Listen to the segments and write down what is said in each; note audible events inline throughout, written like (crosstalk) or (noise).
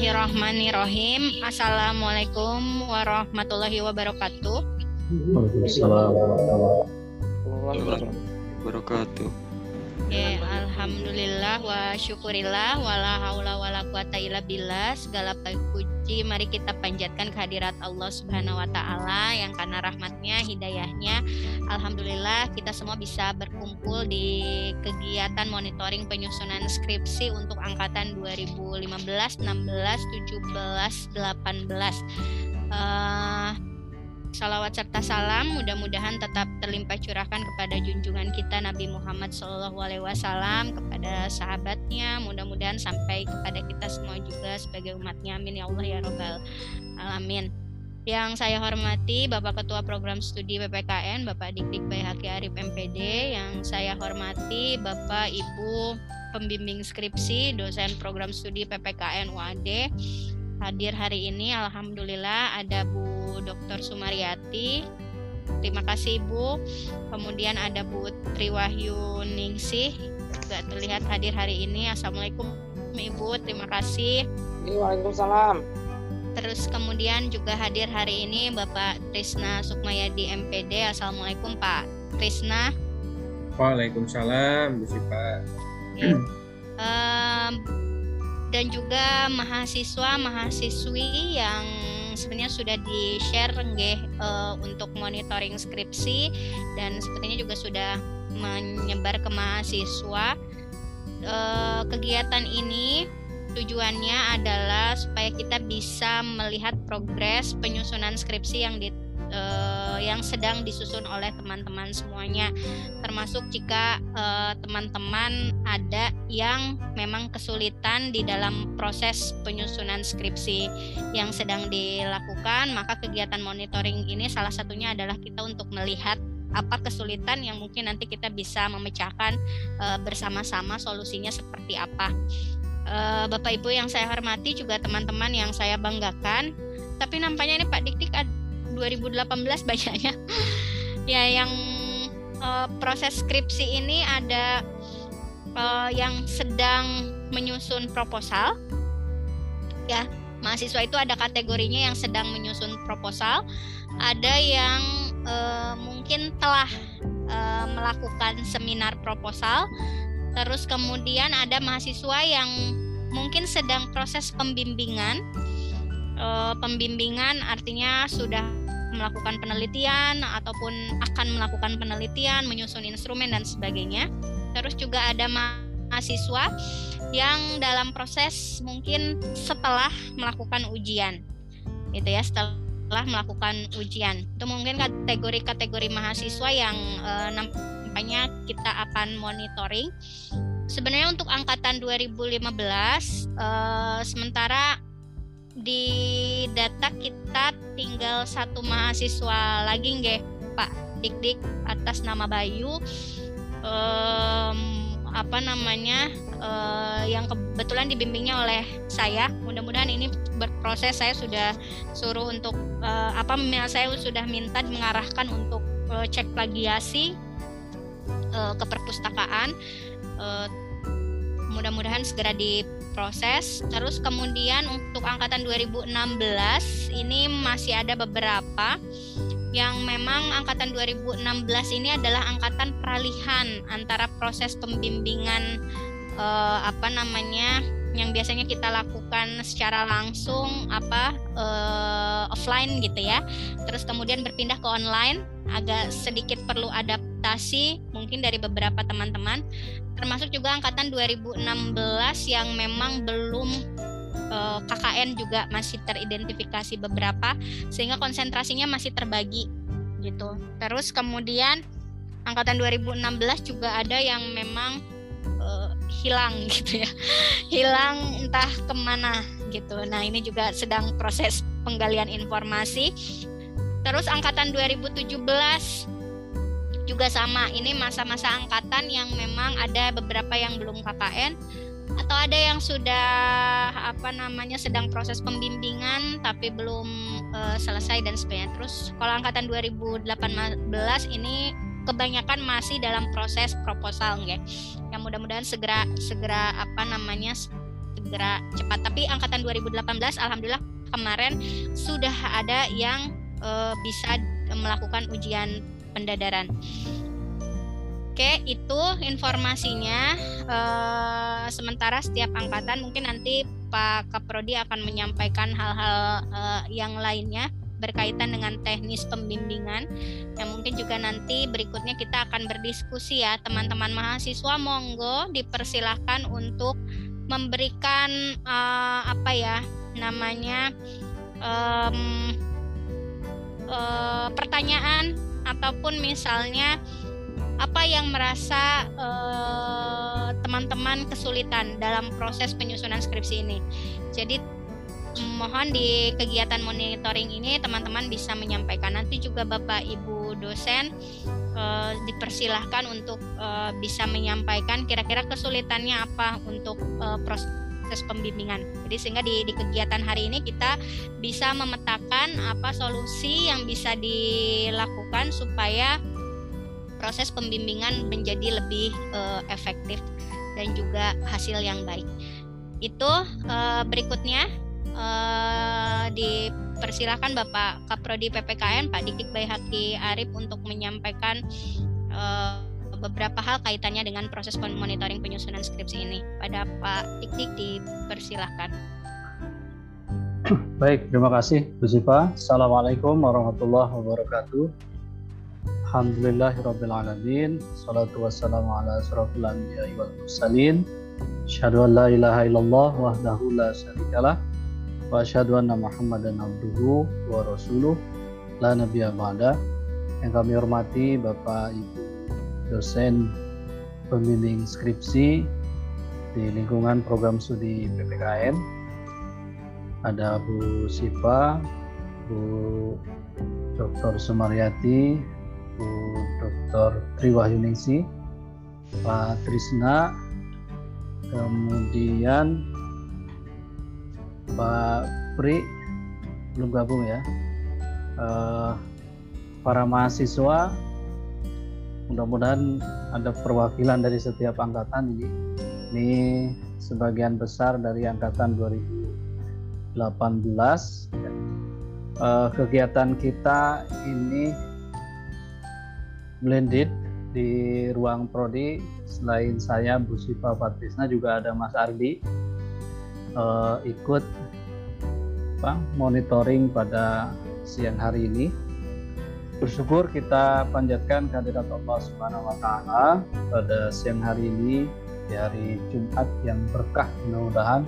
Bismillahirrahmanirrahim. Assalamualaikum warahmatullahi wabarakatuh. Waalaikumsalam warahmatullahi wabarakatuh. Ya, alhamdulillah wa syukurillah wala haula wala quwata illa billah. Segala puji mari kita panjatkan kehadirat Allah Subhanahu wa taala yang karena rahmatnya, hidayahnya alhamdulillah kita semua bisa berkumpul di kegiatan monitoring penyusunan skripsi untuk angkatan 2015, 16, 17, 18. Uh, Salawat serta salam mudah-mudahan tetap terlimpah curahkan kepada junjungan kita Nabi Muhammad SAW kepada sahabatnya mudah-mudahan sampai kepada kita semua juga sebagai umatnya. Amin ya Allah ya Robbal alamin. Yang saya hormati Bapak Ketua Program Studi PPKN Bapak Dik-Dik Bayhaki Arif MPD yang saya hormati Bapak Ibu pembimbing skripsi dosen program studi PPKN UAD hadir hari ini Alhamdulillah ada Bu Dr. Sumaryati. Terima kasih Ibu. Kemudian ada Bu Triwahyu Ningsih juga terlihat hadir hari ini. Assalamualaikum Ibu, terima kasih. Waalaikumsalam. Terus kemudian juga hadir hari ini Bapak Trisna Sukmayadi MPD. Assalamualaikum Pak Trisna. Waalaikumsalam, Bu Sipa. Ya. (clears throat) Um, dan juga mahasiswa mahasiswi yang sebenarnya sudah di share nggih uh, untuk monitoring skripsi dan sepertinya juga sudah menyebar ke mahasiswa. Uh, kegiatan ini tujuannya adalah supaya kita bisa melihat progres penyusunan skripsi yang di uh, yang sedang disusun oleh teman-teman semuanya termasuk jika uh, teman-teman ada yang memang kesulitan di dalam proses penyusunan skripsi yang sedang dilakukan maka kegiatan monitoring ini salah satunya adalah kita untuk melihat apa kesulitan yang mungkin nanti kita bisa memecahkan uh, bersama-sama solusinya seperti apa. Uh, Bapak Ibu yang saya hormati juga teman-teman yang saya banggakan. Tapi nampaknya ini Pak Dik-Dik 2018 bacanya. (laughs) Ya yang uh, proses skripsi ini ada uh, yang sedang menyusun proposal. Ya mahasiswa itu ada kategorinya yang sedang menyusun proposal. Ada yang uh, mungkin telah uh, melakukan seminar proposal. Terus kemudian ada mahasiswa yang mungkin sedang proses pembimbingan. Uh, pembimbingan artinya sudah melakukan penelitian ataupun akan melakukan penelitian, menyusun instrumen dan sebagainya. Terus juga ada mahasiswa yang dalam proses mungkin setelah melakukan ujian. Gitu ya, setelah melakukan ujian. Itu mungkin kategori-kategori mahasiswa yang eh, nampaknya kita akan monitoring. Sebenarnya untuk angkatan 2015 eh, sementara di data kita tinggal satu mahasiswa lagi nggih Pak Dik Dik atas nama Bayu. Um, apa namanya uh, yang kebetulan dibimbingnya oleh saya. Mudah-mudahan ini berproses. Saya sudah suruh untuk uh, apa saya sudah minta mengarahkan untuk uh, cek plagiasi uh, ke perpustakaan. Uh, mudah-mudahan segera di proses. Terus kemudian untuk angkatan 2016 ini masih ada beberapa yang memang angkatan 2016 ini adalah angkatan peralihan antara proses pembimbingan eh, apa namanya yang biasanya kita lakukan secara langsung apa eh, offline gitu ya. Terus kemudian berpindah ke online agak sedikit perlu adaptasi mungkin dari beberapa teman-teman termasuk juga angkatan 2016 yang memang belum uh, eh, KKN juga masih teridentifikasi beberapa sehingga konsentrasinya masih terbagi gitu. Terus kemudian angkatan 2016 juga ada yang memang uh, hilang (laughs) gitu ya. hilang entah ke mana gitu. Nah, ini juga sedang proses penggalian informasi. Terus angkatan 2017 juga sama ini masa-masa angkatan yang memang ada beberapa yang belum KKN atau ada yang sudah apa namanya sedang proses pembimbingan tapi belum uh, selesai dan sebagainya terus kalau angkatan 2018 ini kebanyakan masih dalam proses proposal yang mudah-mudahan segera segera apa namanya segera cepat. Tapi angkatan 2018 alhamdulillah kemarin sudah ada yang uh, bisa melakukan ujian pendadaran. Oke, itu informasinya. Uh, sementara setiap angkatan mungkin nanti Pak Kaprodi akan menyampaikan hal-hal uh, yang lainnya berkaitan dengan teknis pembimbingan yang mungkin juga nanti berikutnya kita akan berdiskusi ya teman-teman mahasiswa monggo dipersilahkan untuk memberikan uh, apa ya namanya um, uh, pertanyaan ataupun misalnya apa yang merasa teman-teman uh, kesulitan dalam proses penyusunan skripsi ini. Jadi mohon di kegiatan monitoring ini teman-teman bisa menyampaikan nanti juga Bapak Ibu dosen uh, dipersilahkan untuk uh, bisa menyampaikan kira-kira kesulitannya apa untuk uh, proses pembimbingan. Jadi sehingga di, di kegiatan hari ini kita bisa memetakan apa solusi yang bisa dilakukan supaya proses pembimbingan menjadi lebih uh, efektif dan juga hasil yang baik. Itu uh, berikutnya uh, dipersilahkan Bapak Kaprodi PPKN Pak Dikik Bayhaki Arif untuk menyampaikan uh, beberapa hal kaitannya dengan proses monitoring penyusunan skripsi ini. Pada Pak Dik Dik dipersilahkan. Baik, terima kasih Bu Sipa. Assalamualaikum warahmatullahi wabarakatuh. Alhamdulillahirrabbilalamin Salatu wassalamu ala asrafil anbiya wal mursalin Asyhadu an la ilaha illallah wahdahu la syarikalah Wa asyhadu anna muhammadan abduhu wa rasuluh La nabiya ba'da Yang kami hormati Bapak Ibu dosen pembimbing skripsi di lingkungan program studi PPKN ada Bu Sipa, Bu Dr. Sumaryati, Bu Dr. Triwahyuningsi, Pak Trisna, kemudian Pak Pri belum gabung ya. Uh, para mahasiswa, mudah-mudahan ada perwakilan dari setiap angkatan ini. Ini sebagian besar dari angkatan 2018. Uh, kegiatan kita ini blended di ruang prodi selain saya Bu Siva Patrisna juga ada Mas Ardi uh, ikut apa, monitoring pada siang hari ini. Bersyukur kita panjatkan kehadirat Allah Subhanahu wa taala pada siang hari ini di hari Jumat yang berkah mudah-mudahan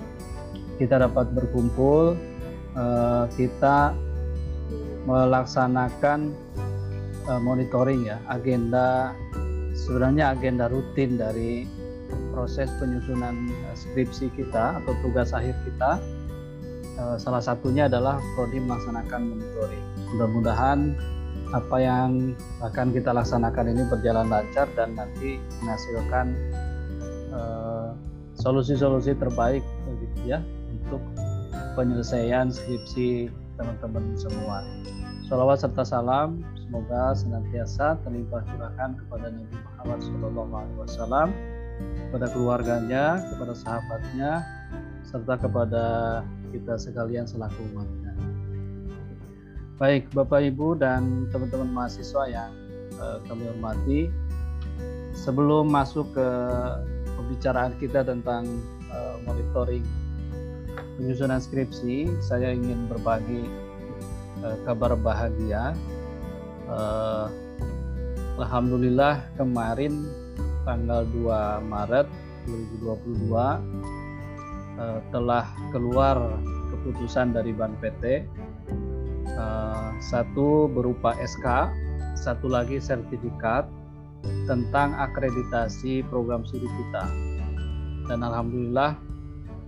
kita dapat berkumpul uh, kita melaksanakan uh, monitoring ya agenda sebenarnya agenda rutin dari proses penyusunan uh, skripsi kita atau tugas akhir kita. Uh, salah satunya adalah prodi melaksanakan monitoring. Mudah-mudahan apa yang akan kita laksanakan ini berjalan lancar dan nanti menghasilkan solusi-solusi uh, terbaik gitu ya untuk penyelesaian skripsi teman-teman semua. Salawat serta salam Semoga senantiasa terlimpah curahkan kepada Nabi Muhammad SAW, kepada keluarganya, kepada sahabatnya, serta kepada kita sekalian selaku umatnya. Baik, Bapak Ibu dan teman-teman mahasiswa yang uh, kami hormati, sebelum masuk ke pembicaraan kita tentang uh, monitoring penyusunan skripsi, saya ingin berbagi uh, kabar bahagia uh, Alhamdulillah kemarin tanggal 2 Maret 2022 uh, eh, telah keluar keputusan dari Ban PT eh, satu berupa SK satu lagi sertifikat tentang akreditasi program studi kita. Dan Alhamdulillah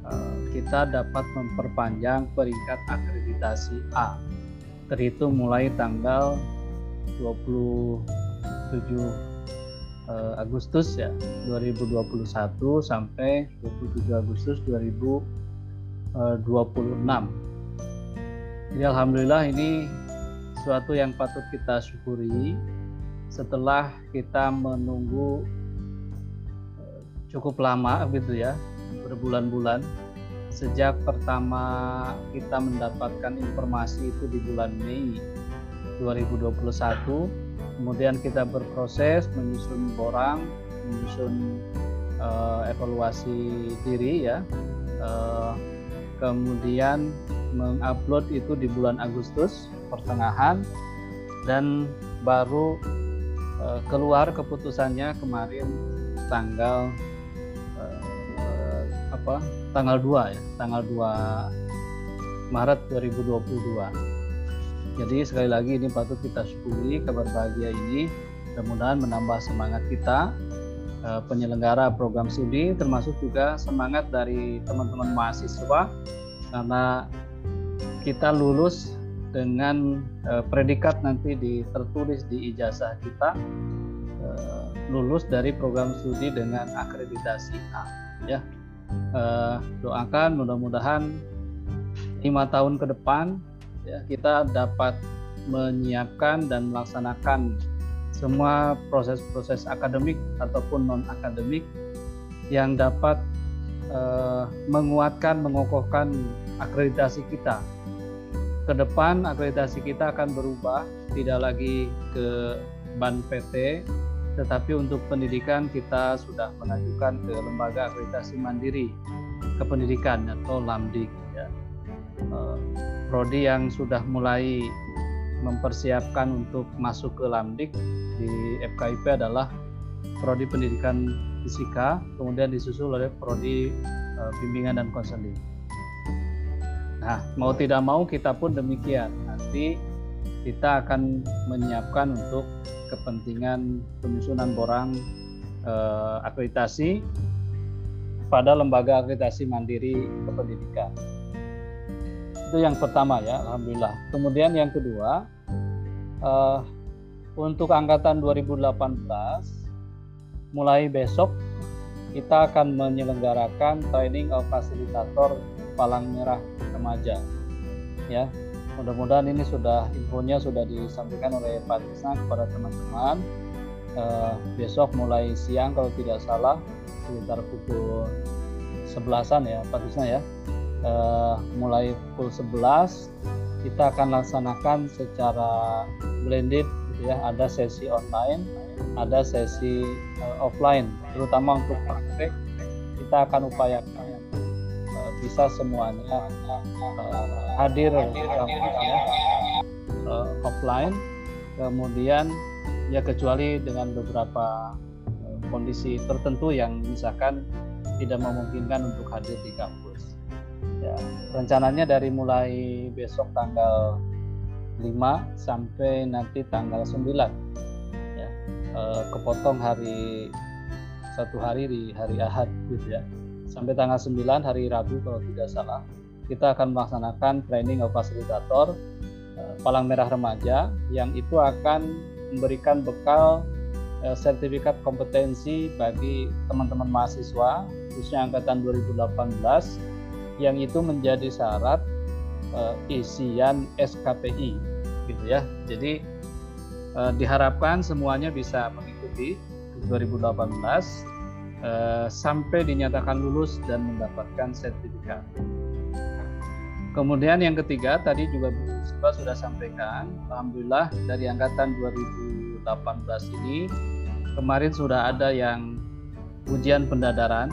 uh, kita dapat memperpanjang peringkat akreditasi A. Terhitung mulai tanggal 27 uh, Agustus ya 2021 sampai 27 Agustus 2026. Jadi alhamdulillah ini suatu yang patut kita syukuri setelah kita menunggu uh, cukup lama gitu ya berbulan-bulan sejak pertama kita mendapatkan informasi itu di bulan Mei 2021 kemudian kita berproses menyusun borang menyusun uh, evaluasi diri ya. Uh, kemudian mengupload itu di bulan Agustus pertengahan dan baru uh, keluar keputusannya kemarin tanggal uh, apa? Tanggal 2 ya. Tanggal 2 Maret 2022 jadi sekali lagi ini patut kita syukuri kabar bahagia ini. Mudah-mudahan menambah semangat kita uh, penyelenggara program studi termasuk juga semangat dari teman-teman mahasiswa. Karena kita lulus dengan uh, predikat nanti di, tertulis di ijazah kita uh, lulus dari program studi dengan akreditasi A ya. Doakan mudah-mudahan lima tahun ke depan ya kita dapat menyiapkan dan melaksanakan semua proses-proses akademik ataupun non akademik yang dapat uh, menguatkan, mengokohkan akreditasi kita. Ke depan akreditasi kita akan berubah, tidak lagi ke ban PT, tetapi untuk pendidikan kita sudah mengajukan ke lembaga akreditasi mandiri kependidikan atau LAMDIK. Prodi yang sudah mulai mempersiapkan untuk masuk ke LAMDIK di FKIP adalah prodi pendidikan fisika, kemudian disusul oleh prodi uh, bimbingan dan konseling. Nah, mau tidak mau kita pun demikian. Nanti kita akan menyiapkan untuk kepentingan penyusunan borang uh, akreditasi pada lembaga akreditasi mandiri kependidikan. Itu yang pertama ya, alhamdulillah. Kemudian yang kedua, uh, untuk angkatan 2018 mulai besok kita akan menyelenggarakan training of fasilitator Palang Merah Remaja. Ya, mudah-mudahan ini sudah infonya sudah disampaikan oleh Pak Tisna kepada teman-teman. Uh, besok mulai siang kalau tidak salah sekitar pukul 11-an ya Pak Tisna ya. Uh, mulai pukul 11 kita akan laksanakan secara blended gitu ya. Ada sesi online ada sesi uh, offline terutama untuk praktek. Kita akan upayakan uh, bisa semuanya uh, hadir ya, uh, offline. Kemudian ya kecuali dengan beberapa uh, kondisi tertentu yang misalkan tidak memungkinkan untuk hadir di kampus ya rencananya dari mulai besok tanggal 5 sampai nanti tanggal 9 ya e, kepotong hari satu hari di hari Ahad gitu ya. Sampai tanggal 9 hari Rabu kalau tidak salah kita akan melaksanakan training of fasilitator e, Palang Merah Remaja yang itu akan memberikan bekal e, sertifikat kompetensi bagi teman-teman mahasiswa khususnya angkatan 2018 yang itu menjadi syarat uh, isian SKPI gitu ya. Jadi uh, diharapkan semuanya bisa mengikuti 2018 uh, sampai dinyatakan lulus dan mendapatkan sertifikat. Kemudian yang ketiga tadi juga Bu sudah sampaikan, alhamdulillah dari angkatan 2018 ini kemarin sudah ada yang ujian pendadaran.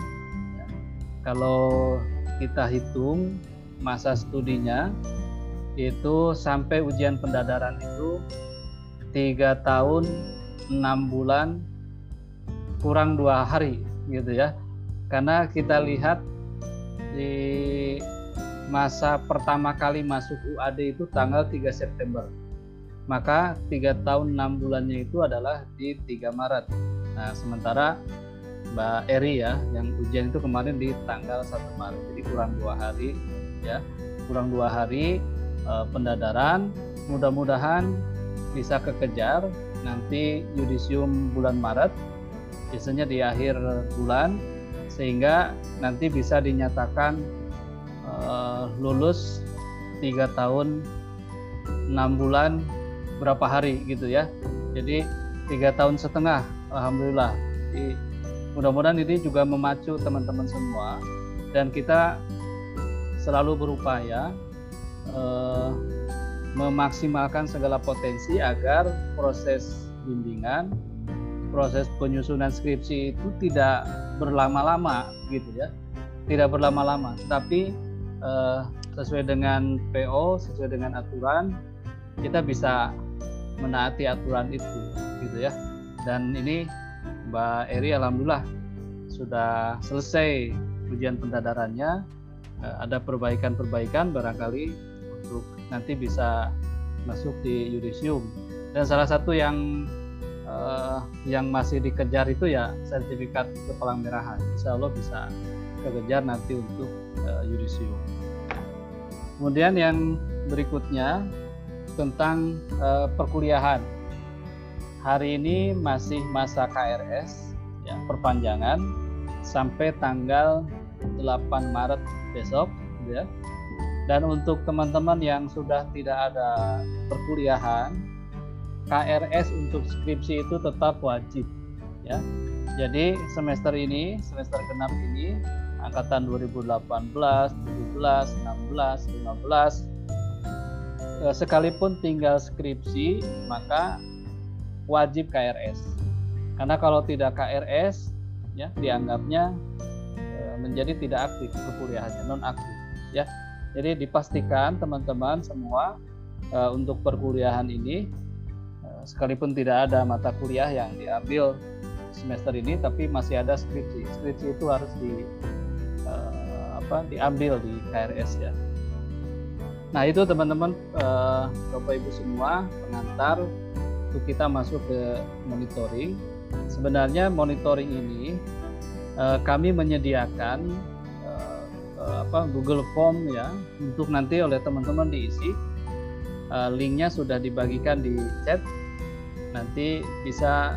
Kalau kita hitung masa studinya itu sampai ujian pendadaran itu tiga tahun enam bulan kurang dua hari gitu ya. Karena kita lihat di masa pertama kali masuk UAD itu tanggal 3 September. Maka tiga tahun enam bulannya itu adalah di 3 Maret. Nah sementara Mbak Eri ya yang ujian itu kemarin di tanggal 1 Maret. Jadi kurang dua hari ya. Kurang dua hari uh, pendadaran mudah-mudahan bisa kekejar nanti yudisium bulan Maret biasanya di akhir bulan sehingga nanti bisa dinyatakan uh, lulus tiga tahun enam bulan berapa hari gitu ya. Jadi tiga tahun setengah alhamdulillah mudah-mudahan ini juga memacu teman-teman semua dan kita selalu berupaya uh, memaksimalkan segala potensi agar proses bimbingan, proses penyusunan skripsi itu tidak berlama-lama gitu ya, tidak berlama-lama, tapi uh, sesuai dengan PO, sesuai dengan aturan, kita bisa menaati aturan itu gitu ya. Dan ini Mbak Eri alhamdulillah sudah selesai ujian pendadarannya. Eh, ada perbaikan-perbaikan barangkali untuk nanti bisa masuk di yudisium. Dan salah satu yang uh, yang masih dikejar itu ya sertifikat kepalang merahan. Insya Allah bisa kekejar nanti untuk uh, yudisium. Kemudian yang berikutnya tentang uh, perkuliahan hari ini masih masa KRS ya perpanjangan sampai tanggal 8 Maret besok ya. Dan untuk teman-teman yang sudah tidak ada perkuliahan, KRS untuk skripsi itu tetap wajib ya. Jadi semester ini, semester genap ini angkatan 2018, 17, 16, 15 sekalipun tinggal skripsi maka wajib KRS. Karena kalau tidak KRS ya dianggapnya e, menjadi tidak aktif perkuliahannya non aktif ya. Jadi dipastikan teman-teman semua e, untuk perkuliahan ini e, sekalipun tidak ada mata kuliah yang diambil semester ini tapi masih ada skripsi. Skripsi itu harus di apa diambil di KRS ya. Nah itu teman-teman bapak ibu semua pengantar untuk kita masuk ke monitoring. Sebenarnya monitoring ini uh, kami menyediakan uh, uh, apa Google Form ya untuk nanti oleh teman-teman diisi. Uh, linknya sudah dibagikan di chat. Nanti bisa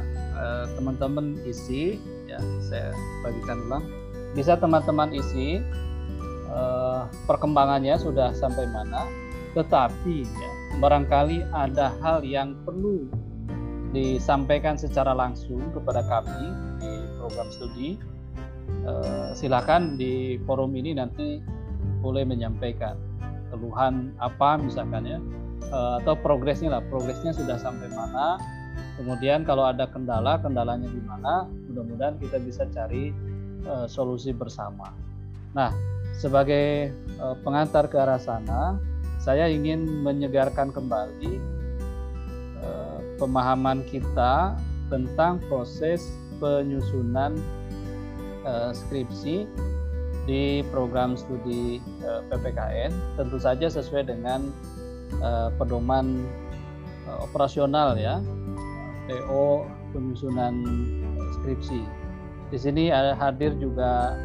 teman-teman uh, isi ya saya bagikan ulang. Bisa teman-teman isi uh, perkembangannya sudah sampai mana. Tetapi ya barangkali ada hal yang perlu disampaikan secara langsung kepada kami di program studi, eh, silakan di forum ini nanti boleh menyampaikan keluhan apa misalkan ya, eh, atau progresnya lah, progresnya sudah sampai mana. Kemudian kalau ada kendala, kendalanya di mana, mudah-mudahan kita bisa cari eh, solusi bersama. Nah, sebagai pengantar ke arah sana, saya ingin menyegarkan kembali pemahaman kita tentang proses penyusunan uh, skripsi di program studi uh, eh, PPKN tentu saja sesuai dengan uh, pedoman uh, operasional ya PO penyusunan skripsi. Di sini ada hadir juga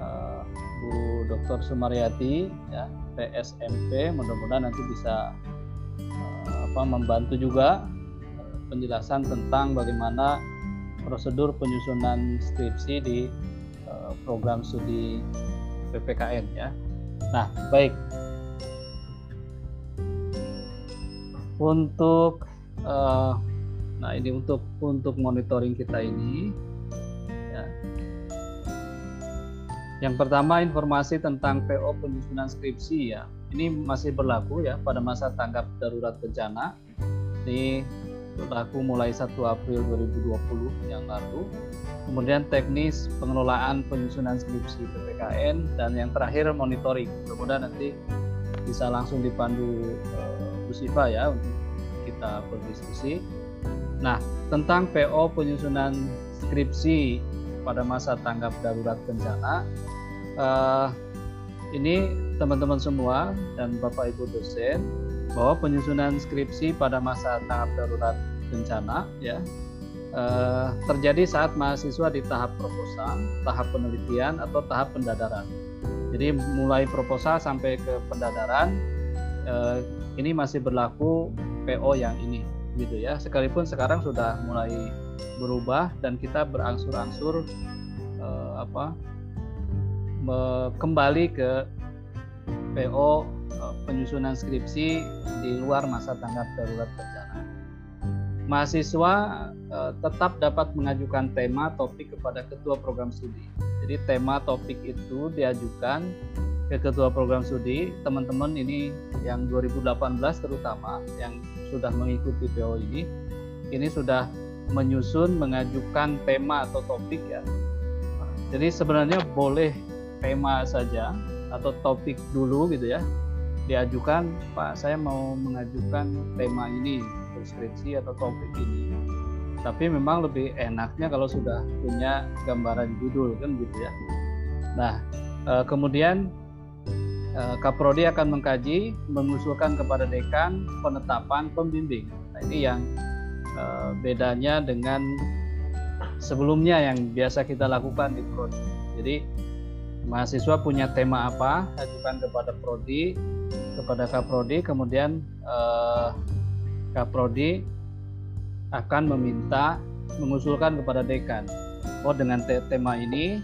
uh, Bu Dr. Sumaryati ya PSMP mudah-mudahan nanti bisa apa membantu juga eh, penjelasan tentang bagaimana prosedur penyusunan skripsi di uh, program studi PPKN ya. Nah, baik. Untuk uh, nah ini untuk untuk monitoring kita ini ya. Yang pertama informasi tentang PO penyusunan skripsi ya ini masih berlaku ya pada masa tanggap darurat bencana. Ini berlaku mulai 1 April 2020 yang lalu. Kemudian teknis pengelolaan penyusunan skripsi PPKN dan yang terakhir monitoring. Mudah-mudahan nanti bisa langsung dipandu uh, Bu Siva ya untuk kita berdiskusi. Nah, tentang PO penyusunan skripsi pada masa tanggap darurat bencana, uh, ini teman-teman semua dan Bapak Ibu dosen bahwa penyusunan skripsi pada masa tanggap darurat bencana ya eh, terjadi saat mahasiswa di tahap proposal, tahap penelitian atau tahap pendadaran. Jadi mulai proposal sampai ke pendadaran eh, ini masih berlaku PO yang ini gitu ya. Sekalipun sekarang sudah mulai berubah dan kita berangsur-angsur eh, apa kembali ke PO eh, penyusunan skripsi di luar masa tanggap darurat bencana. Mahasiswa eh, tetap dapat mengajukan tema topik kepada ketua program studi. Jadi tema topik itu diajukan ke ketua program studi teman-teman ini yang 2018 terutama yang sudah mengikuti PO ini ini sudah menyusun mengajukan tema atau topik ya jadi sebenarnya boleh tema saja atau topik dulu gitu ya diajukan Pak saya mau mengajukan tema ini deskripsi atau topik ini. Tapi memang lebih enaknya kalau sudah punya gambaran judul kan gitu ya. Nah eh, kemudian eh, Kaprodi akan mengkaji mengusulkan kepada dekan penetapan pembimbing. Nah ini yang eh, bedanya dengan sebelumnya yang biasa kita lakukan di prodi. Jadi mahasiswa punya tema apa? Ajukan kepada prodi kepada kaprodi kemudian eh, kaprodi akan meminta mengusulkan kepada dekan. Oh dengan te tema ini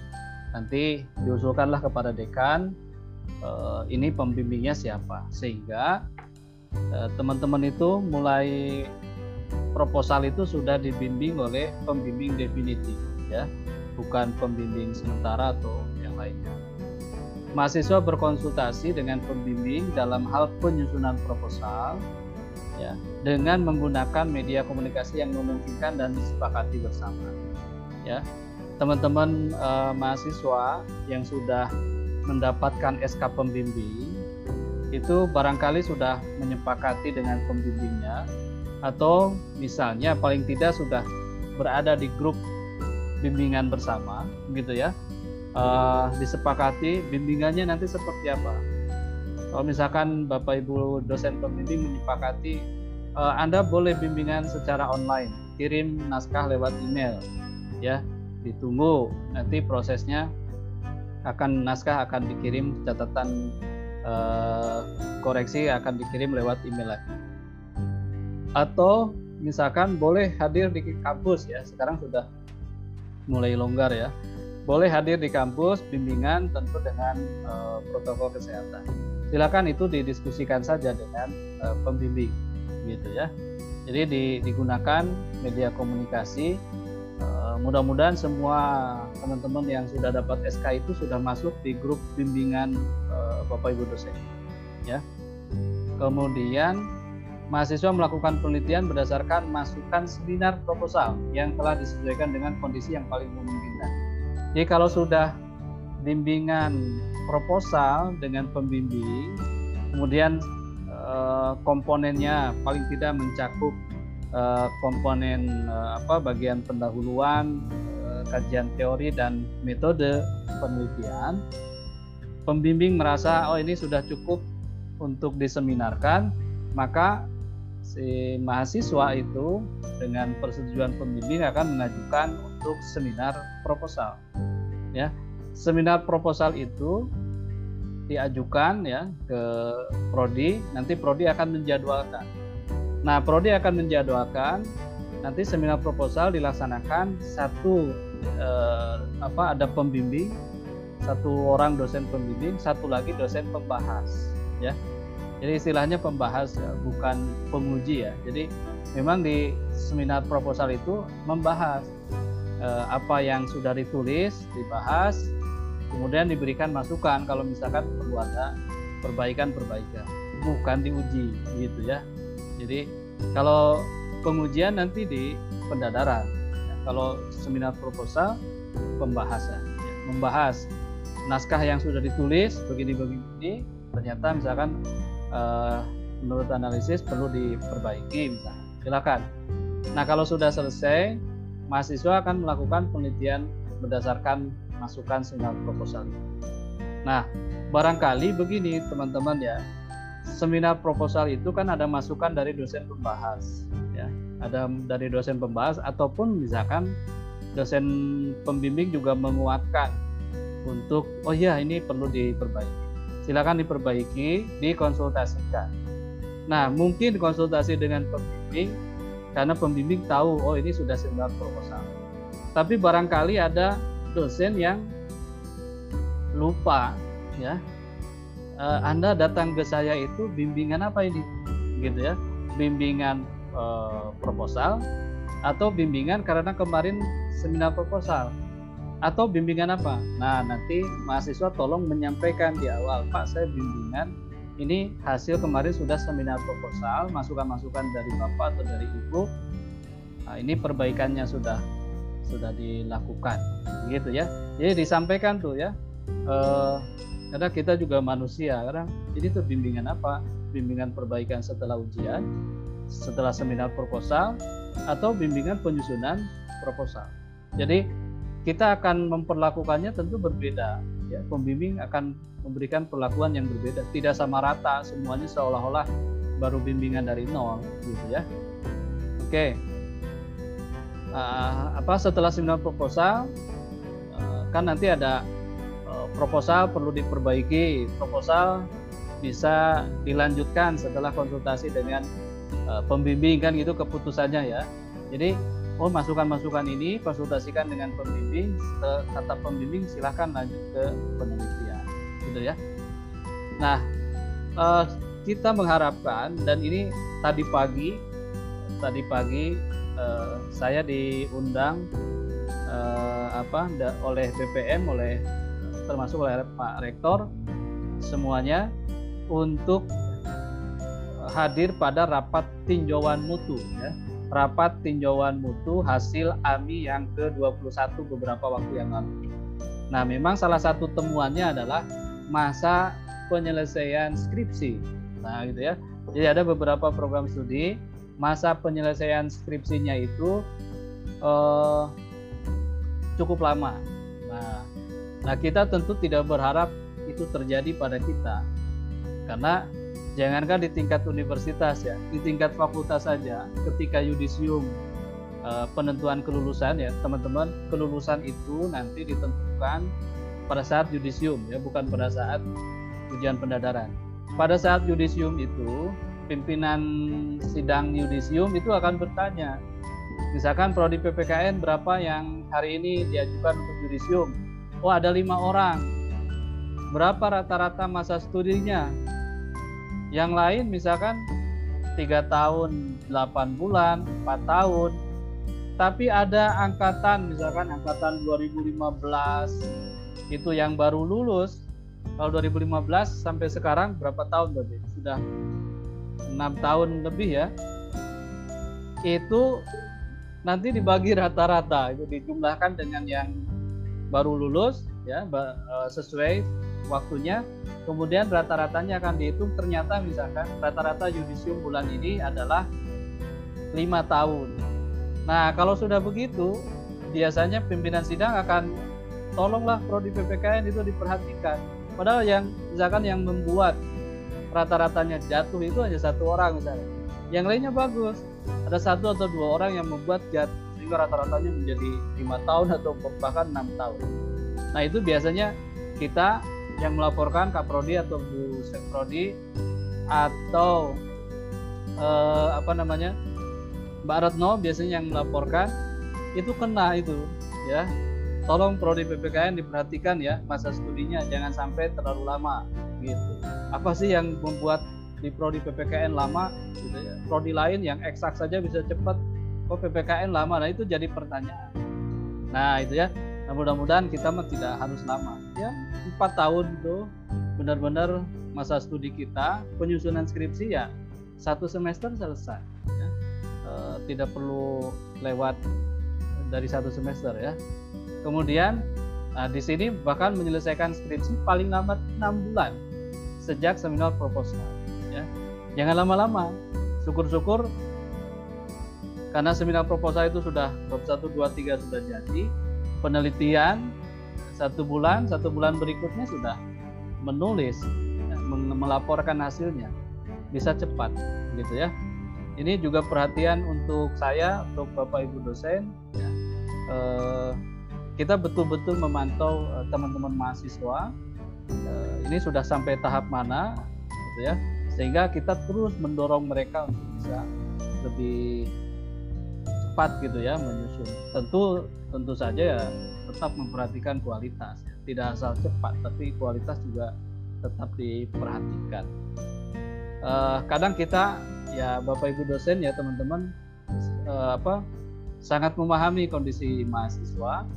nanti diusulkanlah kepada dekan eh, ini pembimbingnya siapa. Sehingga eh, teman-teman eh, itu mulai proposal itu sudah dibimbing oleh pembimbing definitif ya. Bukan pembimbing sementara atau lainnya. Mahasiswa berkonsultasi dengan pembimbing dalam hal penyusunan proposal ya, dengan menggunakan media komunikasi yang memungkinkan dan disepakati bersama. Ya, teman-teman eh, mahasiswa yang sudah mendapatkan SK pembimbing itu barangkali sudah menyepakati dengan pembimbingnya atau misalnya paling tidak sudah berada di grup bimbingan bersama gitu ya uh, disepakati bimbingannya nanti seperti apa. Kalau misalkan Bapak Ibu dosen pembimbing menyepakati uh, Anda boleh bimbingan secara online, kirim naskah lewat email, ya ditunggu nanti prosesnya akan naskah akan dikirim catatan uh, koreksi akan dikirim lewat email lagi. Atau misalkan boleh hadir di kampus ya sekarang sudah mulai longgar ya boleh hadir di kampus bimbingan tentu dengan uh, protokol kesehatan. Silakan itu didiskusikan saja dengan uh, pembimbing gitu ya. Jadi di, digunakan media komunikasi. Uh, mudah-mudahan semua teman-teman yang sudah dapat SK itu sudah masuk di grup bimbingan uh, Bapak Ibu dosen. Ya. Kemudian mahasiswa melakukan penelitian berdasarkan masukan seminar proposal yang telah disesuaikan dengan kondisi yang paling memungkinkan jadi kalau sudah bimbingan proposal dengan pembimbing, kemudian eh, komponennya paling tidak mencakup eh, komponen eh, apa bagian pendahuluan, kajian teori dan metode penelitian, pembimbing merasa oh ini sudah cukup untuk diseminarkan, maka si mahasiswa itu dengan persetujuan pembimbing akan mengajukan untuk seminar proposal. Ya, seminar proposal itu diajukan ya ke prodi, nanti prodi akan menjadwalkan. Nah, prodi akan menjadwalkan nanti seminar proposal dilaksanakan satu eh, apa ada pembimbing, satu orang dosen pembimbing, satu lagi dosen pembahas, ya. Jadi istilahnya pembahas ya, bukan penguji ya. Jadi memang di seminar proposal itu membahas eh, apa yang sudah ditulis dibahas kemudian diberikan masukan kalau misalkan perlu ada perbaikan-perbaikan bukan diuji gitu ya. Jadi kalau pengujian nanti di pendadaran ya, kalau seminar proposal pembahasan ya, membahas naskah yang sudah ditulis begini-begini ternyata misalkan eh, menurut analisis perlu diperbaiki misalnya silakan. Nah kalau sudah selesai mahasiswa akan melakukan penelitian berdasarkan masukan seminar proposal. Nah, barangkali begini teman-teman ya, seminar proposal itu kan ada masukan dari dosen pembahas, ya, ada dari dosen pembahas ataupun misalkan dosen pembimbing juga menguatkan untuk oh ya ini perlu diperbaiki. Silakan diperbaiki, dikonsultasikan. Nah, mungkin konsultasi dengan pembimbing karena pembimbing tahu oh ini sudah seminar proposal. Tapi barangkali ada dosen yang lupa ya. E, anda datang ke saya itu bimbingan apa ini? Gitu ya. Bimbingan e, proposal atau bimbingan karena kemarin seminar proposal. atau bimbingan apa? Nah, nanti mahasiswa tolong menyampaikan di awal, Pak, saya bimbingan ini hasil kemarin sudah seminar proposal, masukan-masukan dari Bapak atau dari Ibu. Nah, ini perbaikannya sudah sudah dilakukan, gitu ya. Jadi disampaikan tuh ya. Eh, karena kita juga manusia, karena ini tuh bimbingan apa? Bimbingan perbaikan setelah ujian, setelah seminar proposal, atau bimbingan penyusunan proposal. Jadi kita akan memperlakukannya tentu berbeda. Ya, pembimbing akan memberikan perlakuan yang berbeda, tidak sama rata, semuanya seolah-olah baru bimbingan dari nol, gitu ya. Oke, uh, apa setelah seminar proposal uh, kan nanti ada uh, proposal perlu diperbaiki, proposal bisa dilanjutkan setelah konsultasi dengan uh, pembimbing kan gitu keputusannya ya. Jadi oh masukan-masukan ini konsultasikan dengan pembimbing, kata pembimbing silahkan lanjut ke penelitian gitu ya. Nah, uh, kita mengharapkan dan ini tadi pagi tadi pagi uh, saya diundang uh, apa oleh BPM oleh termasuk oleh Pak Rektor semuanya untuk hadir pada rapat tinjauan mutu ya. Rapat tinjauan mutu hasil AMI yang ke-21 beberapa waktu yang lalu. Nah, memang salah satu temuannya adalah masa penyelesaian skripsi. Nah, gitu ya. Jadi ada beberapa program studi masa penyelesaian skripsinya itu uh, cukup lama. Nah, nah kita tentu tidak berharap itu terjadi pada kita, karena jangankan di tingkat universitas ya, di tingkat fakultas saja, ketika yudisium uh, penentuan kelulusan ya, teman-teman kelulusan itu nanti ditentukan pada saat yudisium ya bukan pada saat ujian pendadaran. Pada saat yudisium itu pimpinan sidang yudisium itu akan bertanya misalkan prodi PPKN berapa yang hari ini diajukan untuk yudisium? Oh ada lima orang. Berapa rata-rata masa studinya yang lain misalkan tiga tahun 8 bulan 4 tahun. Tapi ada angkatan misalkan angkatan 2015 itu yang baru lulus. Kalau 2015 sampai sekarang berapa tahun berarti? Sudah enam tahun lebih ya. Itu nanti dibagi rata-rata itu dijumlahkan dengan yang baru lulus ya e, sesuai waktunya kemudian rata-ratanya akan dihitung ternyata misalkan rata-rata yudisium bulan ini adalah lima tahun nah kalau sudah begitu biasanya pimpinan sidang akan tolonglah prodi PPKN itu diperhatikan. Padahal yang misalkan yang membuat rata-ratanya jatuh itu hanya satu orang misalnya. Yang lainnya bagus. Ada satu atau dua orang yang membuat jatuh sehingga rata-ratanya menjadi lima tahun atau bahkan enam tahun. Nah itu biasanya kita yang melaporkan Prodi atau Bu Prodi atau eh, apa namanya Mbak Retno biasanya yang melaporkan itu kena itu ya tolong prodi PPKN diperhatikan ya masa studinya jangan sampai terlalu lama gitu. Apa sih yang membuat di prodi PPKN lama gitu ya. Prodi lain yang eksak saja bisa cepat kok PPKN lama. Nah, itu jadi pertanyaan. Nah, itu ya. Nah, mudah-mudahan kita mah tidak harus lama. Ya, empat tahun itu benar-benar masa studi kita, penyusunan skripsi ya satu semester selesai. Ya. E, tidak perlu lewat dari satu semester ya Kemudian nah, di sini bahkan menyelesaikan skripsi paling lambat 6 bulan sejak seminar proposal. Ya. Jangan lama-lama. Syukur-syukur karena seminar proposal itu sudah bab 1, 2, 3 sudah jadi. Penelitian satu bulan, satu bulan berikutnya sudah menulis, ya, melaporkan hasilnya. Bisa cepat gitu ya. Ini juga perhatian untuk saya, untuk Bapak Ibu dosen. Ya. Eh, kita betul-betul memantau uh, teman-teman mahasiswa ini sudah sampai tahap mana gitu ya sehingga kita terus mendorong mereka untuk bisa lebih cepat gitu ya menyusun tentu tentu saja ya tetap memperhatikan kualitas ya. tidak asal cepat tapi kualitas juga tetap diperhatikan uh, kadang kita ya bapak ibu dosen ya teman-teman uh, apa sangat memahami kondisi mahasiswa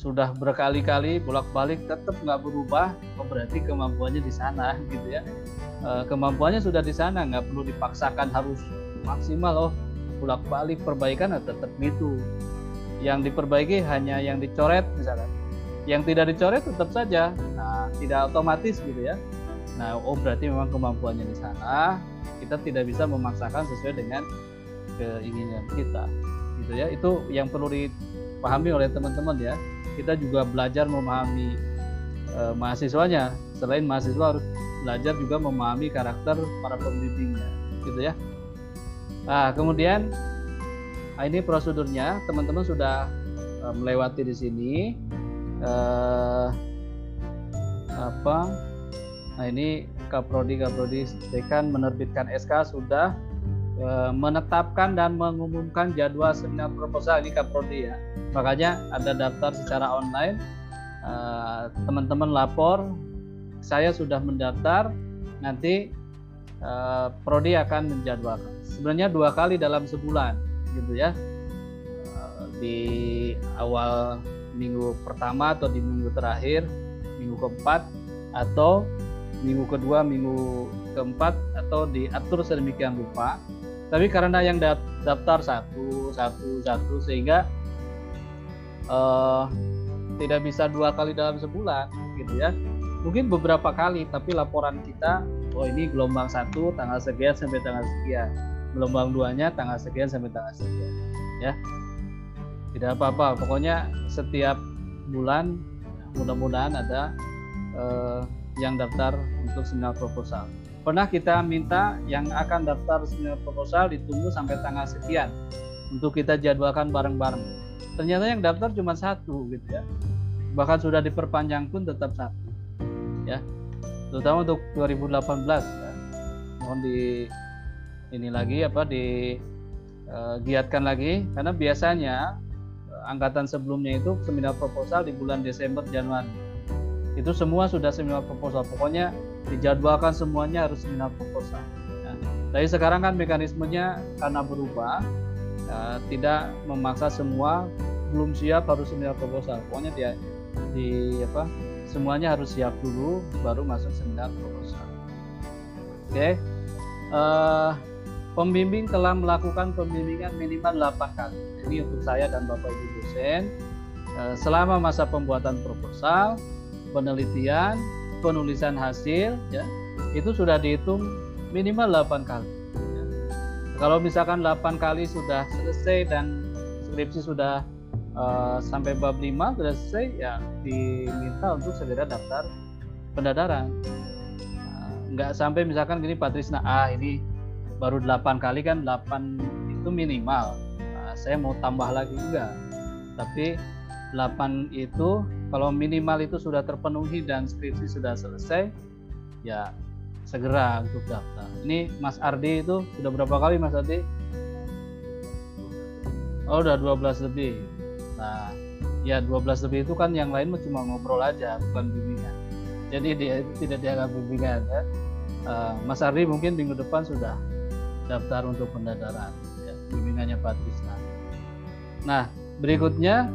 sudah berkali-kali bolak-balik tetap nggak berubah, oh berarti kemampuannya di sana gitu ya. E, kemampuannya sudah di sana, nggak perlu dipaksakan harus maksimal oh bolak-balik perbaikan atau tetap itu. Yang diperbaiki hanya yang dicoret misalkan. Yang tidak dicoret tetap saja, nah tidak otomatis gitu ya. Nah, oh berarti memang kemampuannya di sana. Kita tidak bisa memaksakan sesuai dengan keinginan kita, gitu ya. Itu yang perlu dipahami oleh teman-teman ya kita juga belajar memahami uh, mahasiswanya. Selain mahasiswa harus belajar juga memahami karakter para pembimbingnya, gitu ya. Nah, kemudian nah ini prosedurnya, teman-teman sudah uh, melewati di sini. Uh, apa? Nah, ini Kaprodi Kaprodi Dekan menerbitkan SK sudah menetapkan dan mengumumkan jadwal seminar proposal. Ini Kaprodi ya. Makanya ada daftar secara online. Eh, teman-teman lapor saya sudah mendaftar. Nanti uh, prodi akan menjadwalkan sebenarnya dua kali dalam sebulan gitu ya. Di awal minggu pertama atau di minggu terakhir minggu keempat atau minggu kedua minggu keempat atau diatur sedemikian rupa. Tapi karena yang daftar satu satu satu sehingga uh, tidak bisa dua kali dalam sebulan gitu ya. Mungkin beberapa kali tapi laporan kita oh ini gelombang satu tanggal sekian sampai tanggal sekian gelombang duanya tanggal sekian sampai tanggal sekian ya. Tidak apa-apa pokoknya setiap bulan mudah-mudahan ada uh, yang daftar untuk seminar proposal. Pernah kita minta yang akan daftar seminar proposal ditunggu sampai tanggal sekian untuk kita jadwalkan bareng-bareng. Ternyata yang daftar cuma satu gitu ya. Bahkan sudah diperpanjang pun tetap satu ya. Terutama untuk 2018 ya. mohon di ini lagi apa di uh, giatkan lagi. Karena biasanya uh, angkatan sebelumnya itu seminar proposal di bulan Desember Januari. Itu semua sudah seminar proposal. Pokoknya dijadwalkan semuanya harus seminar proposal. Ya. tapi sekarang kan mekanismenya karena berubah ya, tidak memaksa semua belum siap harus seminar proposal. Pokoknya dia di apa semuanya harus siap dulu baru masuk seminar proposal. Oke? Okay. uh, eh, pembimbing telah melakukan pembimbingan minimal 8 kali. Ini untuk saya dan bapak ibu dosen. Uh, selama masa pembuatan proposal penelitian penulisan hasil ya itu sudah dihitung minimal 8 kali. Ya. kalau misalkan 8 kali sudah selesai dan skripsi sudah uh, sampai bab 5 sudah selesai ya diminta untuk segera daftar pendadaran. Uh, nggak sampai misalkan gini Patrisna ah ini baru 8 kali kan 8 itu minimal nah, saya mau tambah lagi enggak tapi 8 itu kalau minimal itu sudah terpenuhi dan skripsi sudah selesai ya segera untuk daftar ini Mas Ardi itu sudah berapa kali Mas Ardi Oh udah 12 lebih Nah, ya 12 lebih itu kan yang lain cuma ngobrol aja, bukan bimbingan. Jadi dia tidak dianggap bimbingan. Ya. Uh, Mas Ardi mungkin minggu depan sudah daftar untuk pendadaran, ya, bimbingannya Pak Trisna. Nah, berikutnya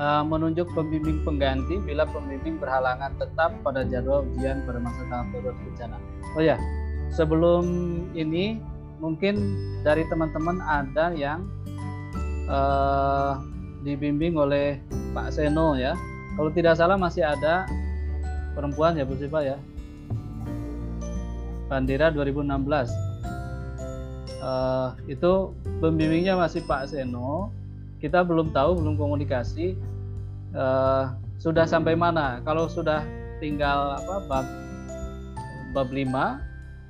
uh, menunjuk pembimbing pengganti bila pembimbing berhalangan tetap pada jadwal ujian pada masa tanggap bencana. Oh ya, sebelum ini mungkin dari teman-teman ada yang uh, dibimbing oleh Pak Seno ya. Kalau tidak salah masih ada perempuan ya Bu Sipa ya. Bandera 2016. Uh, itu pembimbingnya masih Pak Seno. Kita belum tahu, belum komunikasi uh, sudah sampai mana. Kalau sudah tinggal apa bab bab 5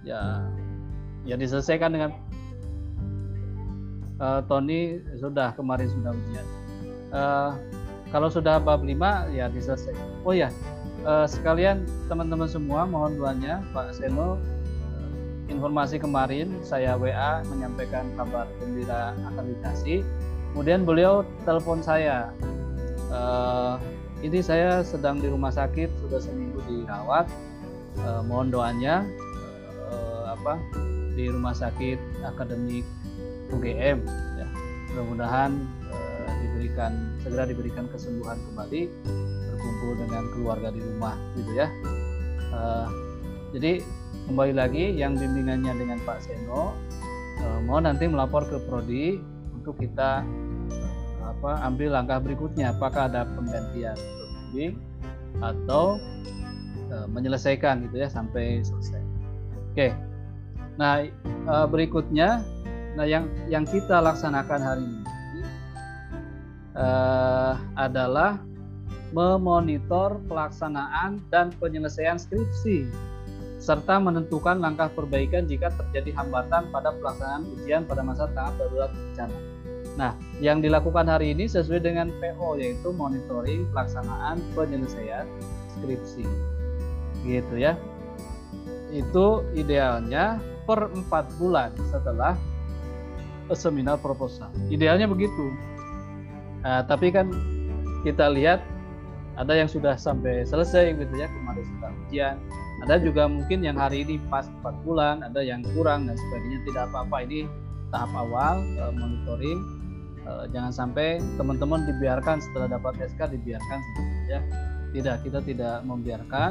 ya ya diselesaikan dengan uh, Tony sudah kemarin sudah ujian uh, kalau sudah bab 5 ya diselesaikan. Oh ya, uh, sekalian teman-teman semua mohon doanya Pak Seno informasi kemarin saya WA menyampaikan kabar gembira akreditasi. Kemudian beliau telepon saya. Uh, ini saya sedang di rumah sakit sudah seminggu dirawat. Uh, mohon doanya uh, apa di rumah sakit akademik UGM ya. Mudah-mudahan diberikan segera diberikan kesembuhan kembali berkumpul dengan keluarga di rumah gitu ya uh, jadi kembali lagi yang bimbingannya dengan Pak Seno. Uh, mau nanti melapor ke prodi untuk kita apa ambil langkah berikutnya. Apakah ada penggantian bimbing atau uh, menyelesaikan gitu ya sampai selesai. Oke. Nah uh, berikutnya Nah, yang yang kita laksanakan hari ini adalah memonitor pelaksanaan dan penyelesaian skripsi serta menentukan langkah perbaikan jika terjadi hambatan pada pelaksanaan ujian pada masa tanggap darurat bencana. Nah, yang dilakukan hari ini sesuai dengan PO yaitu monitoring pelaksanaan penyelesaian skripsi. Gitu ya. Itu idealnya per empat bulan setelah seminar proposal. Idealnya begitu. Nah, tapi kan kita lihat ada yang sudah sampai selesai gitu ya kemarin sudah ujian. Ada juga mungkin yang hari ini pas 4 bulan, ada yang kurang dan sebagainya tidak apa-apa. Ini tahap awal uh, monitoring. Uh, jangan sampai teman-teman dibiarkan setelah dapat SK dibiarkan ya. Tidak, kita tidak membiarkan.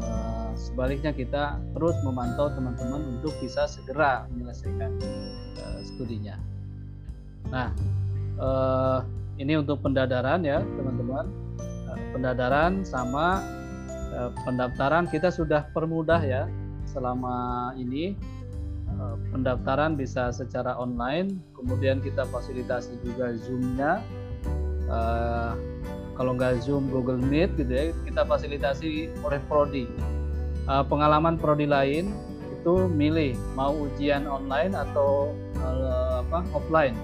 Uh, sebaliknya kita terus memantau teman-teman untuk bisa segera menyelesaikan studinya. Nah, ini untuk pendadaran ya teman-teman. Pendadaran sama pendaftaran kita sudah permudah ya selama ini. Eh, pendaftaran bisa secara online, kemudian kita fasilitasi juga Zoom-nya. Eh, kalau nggak Zoom, Google Meet gitu ya, kita fasilitasi oleh prodi. Pengalaman prodi lain itu milih mau ujian online atau apa offline.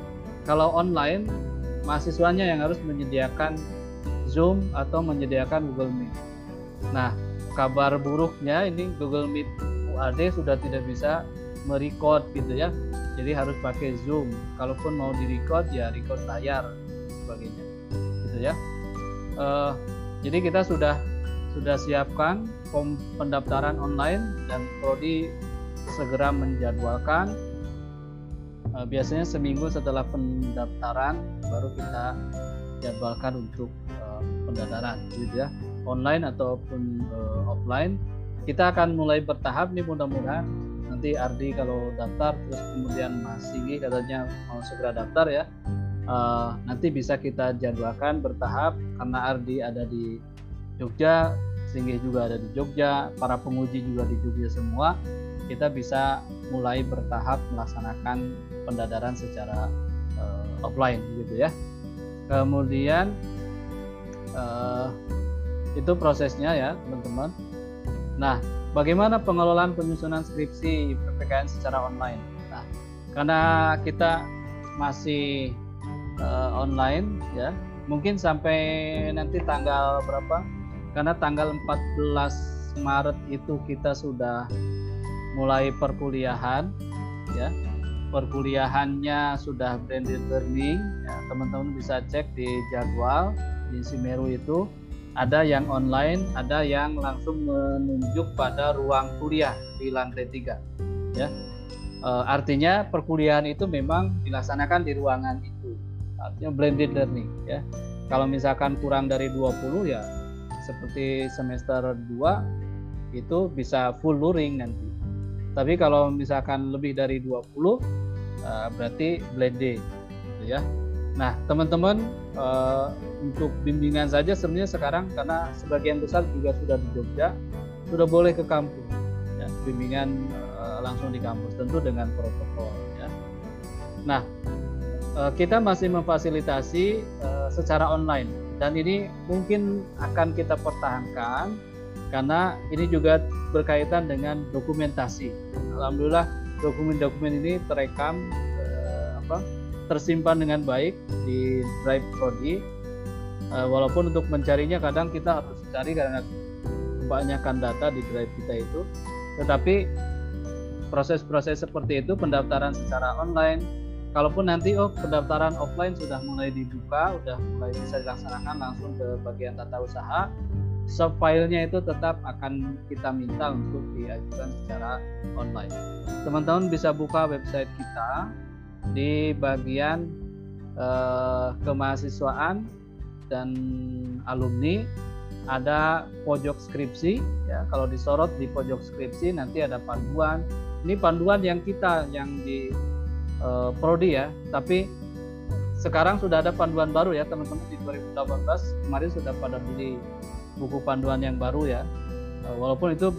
Kalau online mahasiswanya yang harus menyediakan Zoom atau menyediakan Google Meet. Nah, kabar buruknya ini Google Meet UAD sudah tidak bisa merecord gitu ya. Jadi harus pakai Zoom. Kalaupun mau direcord ya record layar sebagainya. Gitu ya. Uh, jadi kita sudah sudah siapkan form pendaftaran online dan prodi segera menjadwalkan uh, biasanya seminggu setelah pendaftaran baru kita jadwalkan untuk uh, pendaftaran gitu ya online ataupun uh, offline kita akan mulai bertahap nih mudah-mudahan. Nanti Ardi kalau daftar terus kemudian Mas Singgi katanya mau segera daftar ya. Uh, nanti bisa kita jadwalkan bertahap karena Ardi ada di Jogja Singgi juga ada di Jogja para penguji juga di Jogja semua. Kita bisa mulai bertahap melaksanakan pendadaran secara uh, offline gitu ya. Kemudian uh, itu prosesnya ya teman-teman. Nah, bagaimana pengelolaan penyusunan skripsi PPKN secara online? Nah, karena kita masih uh, online ya, mungkin sampai nanti tanggal berapa? Karena tanggal 14 Maret itu kita sudah mulai perkuliahan ya perkuliahannya sudah blended learning ya, teman-teman bisa cek di jadwal di Simeru itu ada yang online ada yang langsung menunjuk pada ruang kuliah di lantai tiga ya. E, artinya perkuliahan itu memang dilaksanakan di ruangan itu artinya blended learning ya. Kalau misalkan kurang dari 20 ya seperti semester 2 itu bisa full luring nanti. Tapi kalau misalkan lebih dari 20 uh, eh, berarti blended gitu ya. Nah, teman-teman uh, untuk bimbingan saja sebenarnya sekarang karena sebagian besar juga sudah di Jogja sudah boleh ke kampus ya, bimbingan uh, langsung di kampus tentu dengan protokol ya. Nah, uh, kita masih memfasilitasi uh, secara online dan ini mungkin akan kita pertahankan karena ini juga berkaitan dengan dokumentasi. Alhamdulillah dokumen-dokumen ini terekam eh, apa tersimpan dengan baik di Drive Prodi. Eh, walaupun untuk mencarinya kadang kita harus cari karena kebanyakan data di Drive kita itu. Tetapi proses-proses seperti itu pendaftaran secara online kalaupun nanti oh pendaftaran offline sudah mulai dibuka, sudah mulai bisa dilaksanakan langsung ke bagian tata usaha, subfilenya itu tetap akan kita minta untuk diajukan secara online. Teman-teman bisa buka website kita di bagian eh, kemahasiswaan dan alumni. Ada pojok skripsi ya. Kalau disorot di pojok skripsi nanti ada panduan. Ini panduan yang kita yang di uh, prodi ya. Tapi sekarang sudah ada panduan baru ya teman-teman di 2018 kemarin sudah pada beli buku panduan yang baru ya. Uh, walaupun itu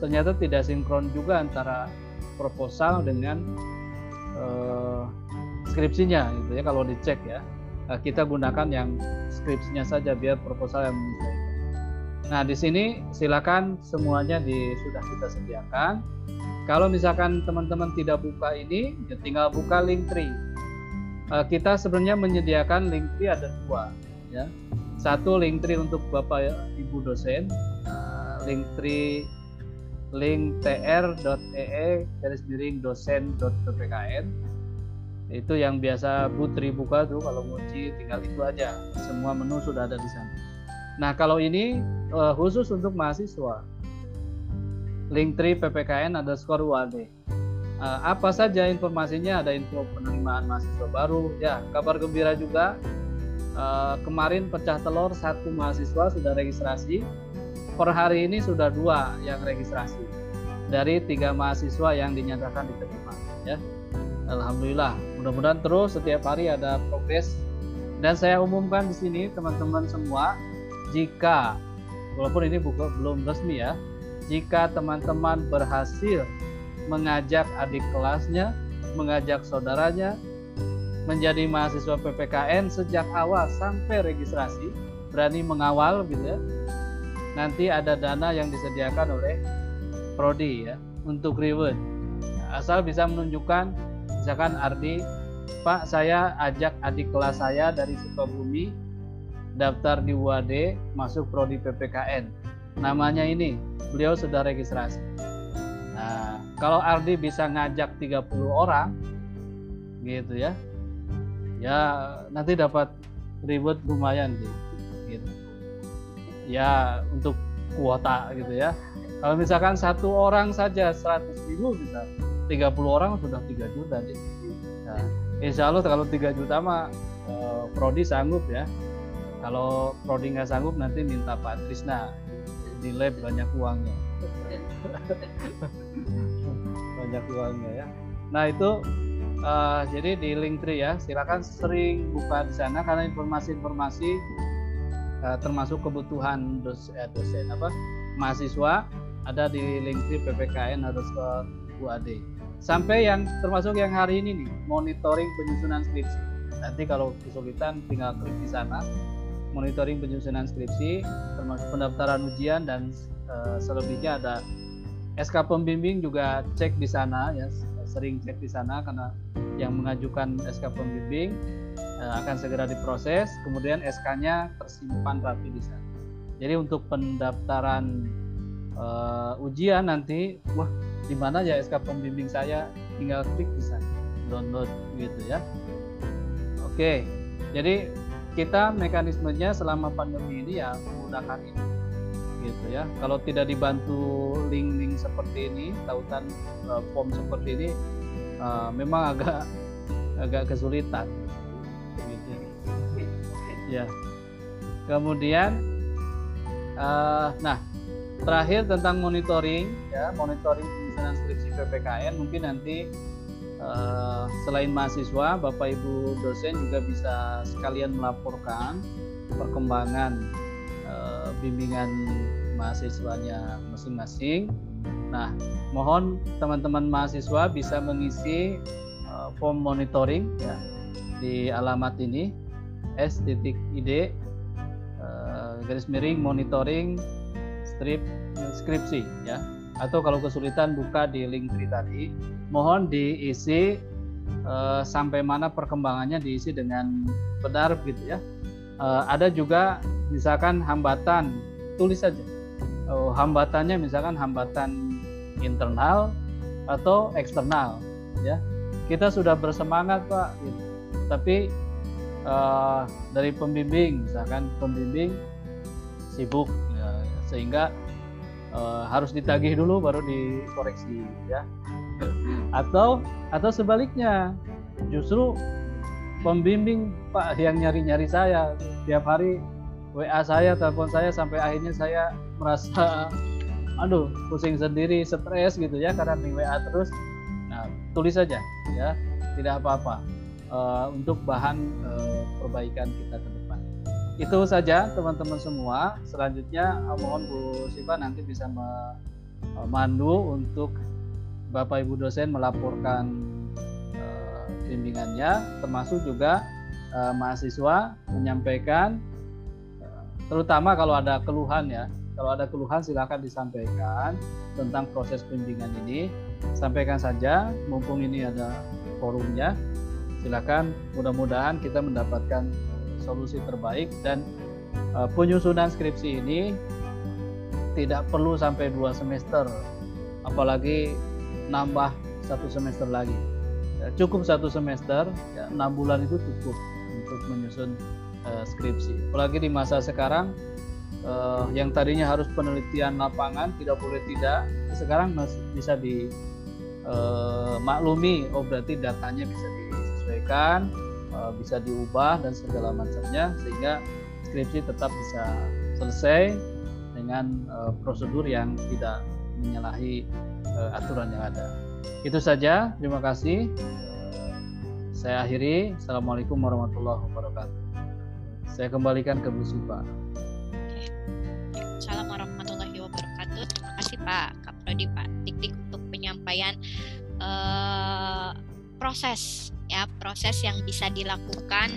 ternyata tidak sinkron juga antara proposal dengan uh, skripsinya gitu ya kalau dicek ya kita gunakan yang skripsinya saja biar proposal yang menyesuaikan Nah, di sini silakan semuanya di, sudah kita sediakan. Kalau misalkan teman-teman tidak buka ini, ya tinggal buka link tree. Uh, kita sebenarnya menyediakan link tree ada dua, ya. Satu link tree untuk bapak ibu dosen, link tree link tr.ee garis miring dosen.ppkn itu yang biasa Putri buka tuh kalau nguci tinggal itu aja semua menu sudah ada di sana Nah, kalau ini uh, khusus untuk mahasiswa. Linktree PPKN underscore UAD. Uh, apa saja informasinya? Ada info penerimaan mahasiswa baru. Ya, kabar gembira juga. Uh, kemarin pecah telur satu mahasiswa sudah registrasi. Per hari ini sudah dua yang registrasi dari tiga mahasiswa yang dinyatakan diterima. Ya, Alhamdulillah. Mudah-mudahan terus setiap hari ada progres. Dan saya umumkan di sini teman-teman semua jika walaupun ini buku, belum resmi ya jika teman-teman berhasil mengajak adik kelasnya mengajak saudaranya menjadi mahasiswa PPKN sejak awal sampai registrasi berani mengawal gitu ya nanti ada dana yang disediakan oleh prodi ya untuk reward asal bisa menunjukkan misalkan Ardi Pak saya ajak adik kelas saya dari Sukabumi daftar di UAD masuk prodi PPKN. Namanya ini, beliau sudah registrasi. Nah, kalau Ardi bisa ngajak 30 orang gitu ya. Ya, nanti dapat ribut lumayan sih. Gitu. Ya, untuk kuota gitu ya. Kalau misalkan satu orang saja 100 ribu bisa 30 orang sudah 3 juta deh. Nah, insya Allah kalau 3 juta mah eh, Prodi sanggup ya. Kalau Prodi nggak sanggup nanti minta Pak Trisna di lab banyak uangnya. (laughs) Banyak uangnya ya. Nah itu uh, jadi di link tree ya silakan sering buka di sana karena informasi-informasi uh, termasuk kebutuhan dos, eh, dosen apa mahasiswa ada di link tree PPKN ke UAD sampai yang termasuk yang hari ini nih monitoring penyusunan skripsi. Nanti kalau kesulitan tinggal klik di sana. Monitoring penyusunan skripsi, termasuk pendaftaran ujian dan uh, selebihnya ada. SK pembimbing juga cek di sana ya. Sering cek di sana karena yang mengajukan SK pembimbing uh, akan segera diproses, kemudian SK-nya tersimpan rapi di sana. Jadi untuk pendaftaran uh, ujian nanti, wah di mana ya SK pembimbing saya, tinggal klik di sana, download gitu ya. Oke, jadi kita mekanismenya selama pandemi ini ya menggunakan ini gitu ya. Kalau tidak dibantu link-link seperti ini tautan uh, form seperti ini uh, memang agak agak kesulitan gitu. Ya. Kemudian uh, nah terakhir tentang monitoring ya monitoring penyusunan skripsi PPKN mungkin nanti Eh, selain mahasiswa, Bapak Ibu dosen juga bisa sekalian melaporkan perkembangan uh, bimbingan mahasiswanya masing-masing. Nah, mohon teman-teman mahasiswa bisa mengisi uh, form monitoring ya di alamat ini s.id uh, garis miring monitoring strip skripsi ya atau kalau kesulitan buka di link tree tadi mohon diisi uh, sampai mana perkembangannya diisi dengan benar gitu ya. Uh, ada juga misalkan hambatan tulis saja. Uh, hambatannya misalkan hambatan internal atau eksternal ya. Kita sudah bersemangat Pak gitu. Tapi uh, dari pembimbing misalkan pembimbing sibuk sehingga uh, harus ditagih dulu baru dikoreksi ya atau atau sebaliknya justru pembimbing Pak yang nyari-nyari saya tiap hari WA saya, telepon saya sampai akhirnya saya merasa aduh pusing sendiri, stres gitu ya karena di WA terus. Nah, tulis saja ya, tidak apa-apa uh, untuk bahan uh, perbaikan kita ke. Itu saja teman-teman semua. Selanjutnya mohon Bu Siva nanti bisa memandu untuk Bapak Ibu dosen melaporkan uh, bimbingannya, termasuk juga uh, mahasiswa menyampaikan, uh, terutama kalau ada keluhan ya, kalau ada keluhan silakan disampaikan tentang proses bimbingan ini, sampaikan saja, mumpung ini ada forumnya, silakan. Mudah-mudahan kita mendapatkan solusi terbaik dan uh, penyusunan skripsi ini tidak perlu sampai dua semester, apalagi nambah satu semester lagi. Ya, cukup satu semester, ya, enam bulan itu cukup untuk menyusun uh, skripsi. Apalagi di masa sekarang uh, yang tadinya harus penelitian lapangan tidak boleh tidak, sekarang masih bisa dimaklumi. Uh, oh berarti datanya bisa disesuaikan, uh, bisa diubah dan segala macamnya sehingga skripsi tetap bisa selesai dengan uh, prosedur yang tidak menyalahi uh, aturan yang ada. Itu saja, terima kasih. Saya akhiri. Assalamualaikum warahmatullahi wabarakatuh. Saya kembalikan ke Bu Sipa. Assalamualaikum warahmatullahi wabarakatuh. Terima kasih Pak Kaprodi, Pak Dik-Dik untuk penyampaian uh, proses ya proses yang bisa dilakukan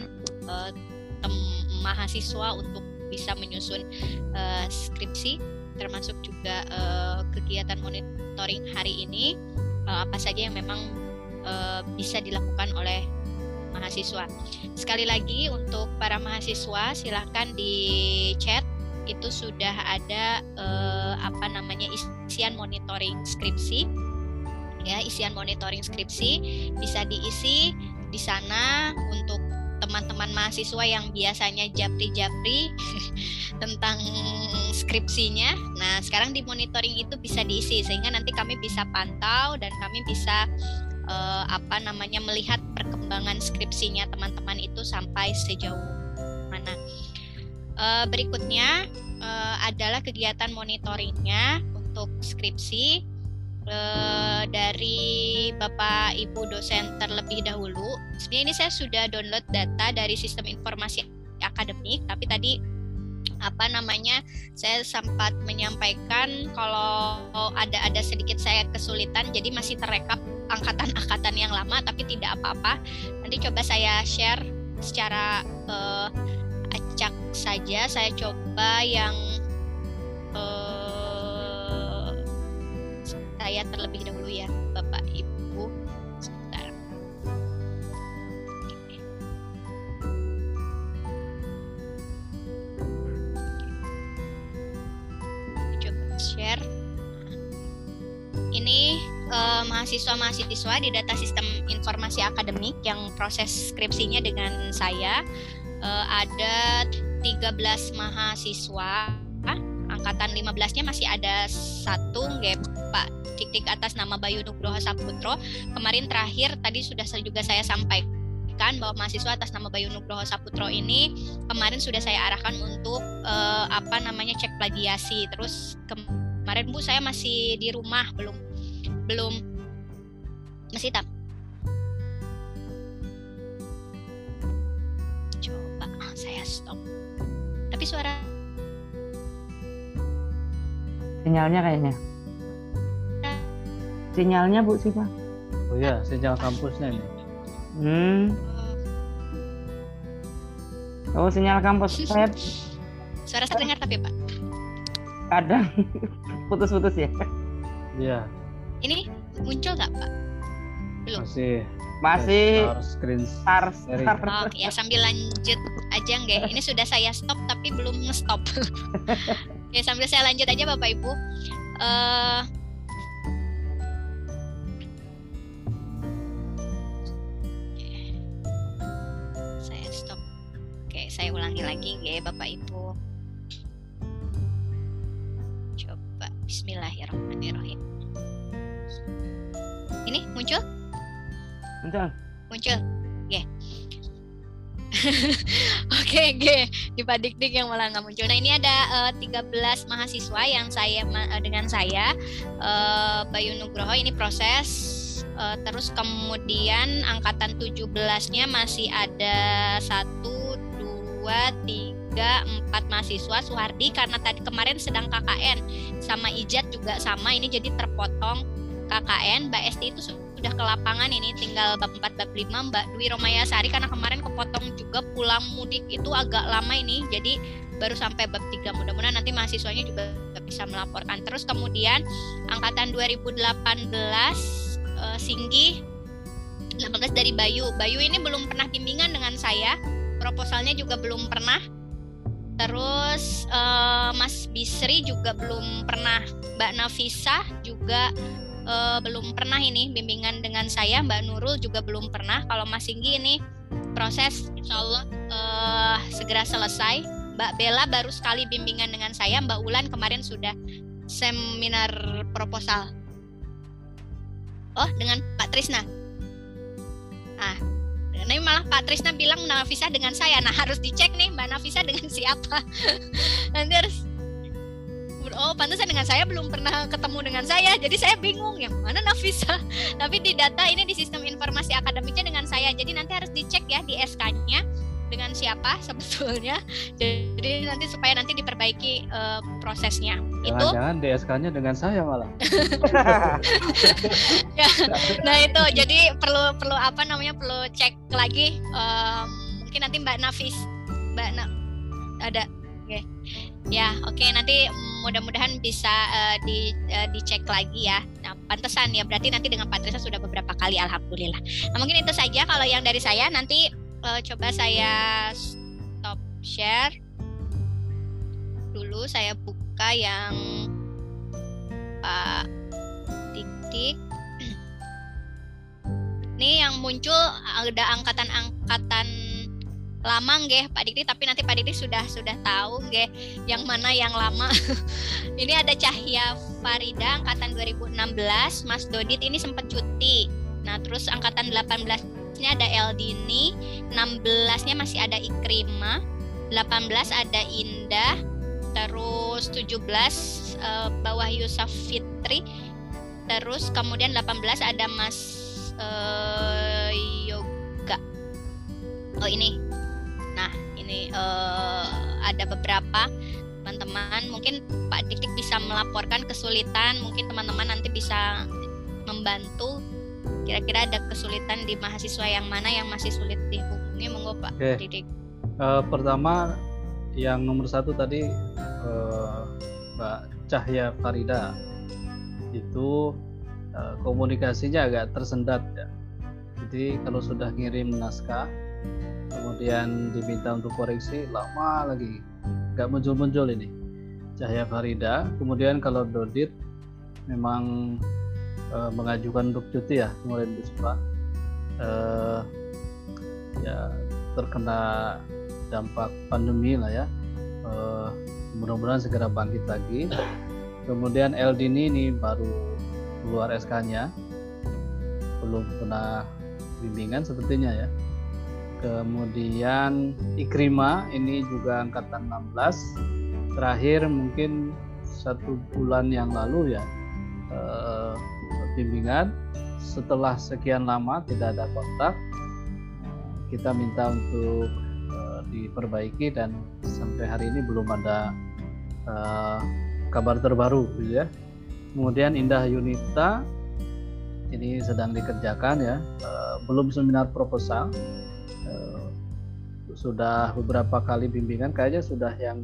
uh, mahasiswa untuk bisa menyusun uh, skripsi termasuk juga uh, kegiatan monitoring hari ini uh, apa saja yang memang uh, bisa dilakukan oleh mahasiswa. Sekali lagi untuk para mahasiswa silahkan di chat itu sudah ada uh, apa namanya isian monitoring skripsi ya isian monitoring skripsi bisa diisi di sana untuk teman-teman mahasiswa yang biasanya japri-japri (laughs) tentang skripsinya. Nah, sekarang di monitoring itu bisa diisi sehingga nanti kami bisa pantau dan kami bisa uh, apa namanya melihat perkembangan skripsinya teman-teman itu sampai sejauh mana. Uh, berikutnya uh, adalah kegiatan monitoringnya untuk skripsi uh, dari Bapak Ibu dosen terlebih dahulu. Sebenarnya ini saya sudah download data dari sistem informasi akademik, tapi tadi apa namanya saya sempat menyampaikan kalau ada ada sedikit saya kesulitan jadi masih terekap angkatan-angkatan yang lama tapi tidak apa-apa nanti coba saya share secara uh, acak saja saya coba yang uh, saya terlebih dahulu ya Bapak Ibu. Sebentar. Coba share. Ini uh, mahasiswa-mahasiswa di data sistem informasi akademik yang proses skripsinya dengan saya uh, ada 13 mahasiswa. Angkatan 15-nya masih ada satu nggak Titik atas nama Bayu Nugroho Saputro. Kemarin terakhir tadi sudah juga saya sampaikan bahwa mahasiswa atas nama Bayu Nugroho Saputro ini kemarin sudah saya arahkan untuk uh, apa namanya cek plagiasi. Terus kemarin Bu saya masih di rumah belum belum masih tak coba saya stop tapi suara sinyalnya kayaknya sinyalnya Bu Siva? Oh iya, sinyal kampusnya ini. Hmm. Oh, sinyal kampus saya. Suara saya dengar tapi Pak. Kadang (laughs) putus-putus ya. Iya. Ini muncul nggak Pak? Belum. Masih. Masih star screen star, star. Oh, ya sambil lanjut aja nggak. Ini sudah saya stop tapi belum nge-stop. (laughs) Oke, sambil saya lanjut aja Bapak Ibu. Uh, saya ulangi lagi ya Bapak Ibu. Coba Bismillahirrahmanirrahim. Ini muncul? Muncul. Muncul. Oke. (laughs) Oke, oke. Di Pak Dik yang malah nggak muncul. Nah, ini ada uh, 13 mahasiswa yang saya uh, dengan saya uh, Bayu Nugroho ini proses uh, terus kemudian angkatan 17-nya masih ada satu, dua, tiga, empat mahasiswa Suhardi karena tadi kemarin sedang KKN sama Ijat juga sama ini jadi terpotong KKN Mbak Esti itu sudah ke lapangan ini tinggal bab 4 bab 5 Mbak Dwi Romaya Sari karena kemarin kepotong juga pulang mudik itu agak lama ini jadi baru sampai bab 3 mudah-mudahan nanti mahasiswanya juga bisa melaporkan. Terus kemudian angkatan 2018 uh, Singgi 18 dari Bayu. Bayu ini belum pernah bimbingan dengan saya proposalnya juga belum pernah. Terus uh, Mas Bisri juga belum pernah. Mbak Nafisa juga uh, belum pernah ini bimbingan dengan saya. Mbak Nurul juga belum pernah. Kalau Mas Singgi ini proses Insya Allah uh, segera selesai. Mbak Bella baru sekali bimbingan dengan saya. Mbak Ulan kemarin sudah seminar proposal. Oh dengan Pak Trisna. Ah ini malah Pak Trisna bilang Nafisa dengan saya. Nah harus dicek nih Mbak Nafisa dengan (laughs) siapa. Nanti harus oh pantesan dengan saya belum pernah ketemu dengan saya jadi saya bingung. Yang mana Nafisa? (laughs) Tapi di data ini di sistem informasi akademiknya dengan saya. Jadi nanti harus dicek ya di SK-nya dengan siapa sebetulnya. (laughs) Jadi nanti supaya nanti diperbaiki uh, prosesnya jangan, itu jangan DSK-nya dengan saya malah (laughs) ya, nah itu jadi perlu perlu apa namanya perlu cek lagi um, mungkin nanti Mbak Nafis Mbak Na ada oke okay. ya oke okay, nanti mudah-mudahan bisa uh, di uh, dicek lagi ya. Nah, pantesan ya berarti nanti dengan Patricia sudah beberapa kali alhamdulillah. Nah, mungkin itu saja kalau yang dari saya nanti uh, coba saya stop share dulu saya buka yang Pak Titik. Ini yang muncul ada angkatan-angkatan lama nggih Pak Dikti tapi nanti Pak Dikti sudah sudah tahu nggih yang mana yang lama. (laughs) ini ada Cahya Farida angkatan 2016, Mas Dodit ini sempat cuti. Nah, terus angkatan 18 ini ada Eldini, 16-nya masih ada Ikrima, 18 ada Indah, terus 17 uh, eh, bawah Yusuf Fitri, terus kemudian 18 ada Mas uh, Yoga. Oh ini. Ini uh, ada beberapa teman-teman. Mungkin Pak Dik bisa melaporkan kesulitan. Mungkin teman-teman nanti bisa membantu. Kira-kira ada kesulitan di mahasiswa yang mana yang masih sulit dihubungi? Monggo Pak okay. Didik uh, pertama yang nomor satu tadi uh, Mbak Cahya Farida. Itu uh, komunikasinya agak tersendat ya. Jadi kalau sudah ngirim naskah kemudian diminta untuk koreksi lama lagi. Nggak muncul-muncul ini. Cahaya Farida kemudian kalau Dodit memang e, mengajukan untuk cuti ya kemarin Bispa e, ya terkena dampak pandemi lah ya. E, mudah-mudahan segera bangkit lagi. Kemudian Eldini ini baru keluar SK-nya belum pernah bimbingan sepertinya ya. Kemudian Ikrima ini juga angkatan 16 terakhir mungkin satu bulan yang lalu ya eh, bimbingan. Setelah sekian lama tidak ada kontak kita minta untuk diperbaiki dan sampai hari ini belum ada eh, kabar terbaru gitu ya. Kemudian Indah Yunita ini sedang dikerjakan ya. Eh, belum seminar proposal. Sudah beberapa kali bimbingan kayaknya sudah yang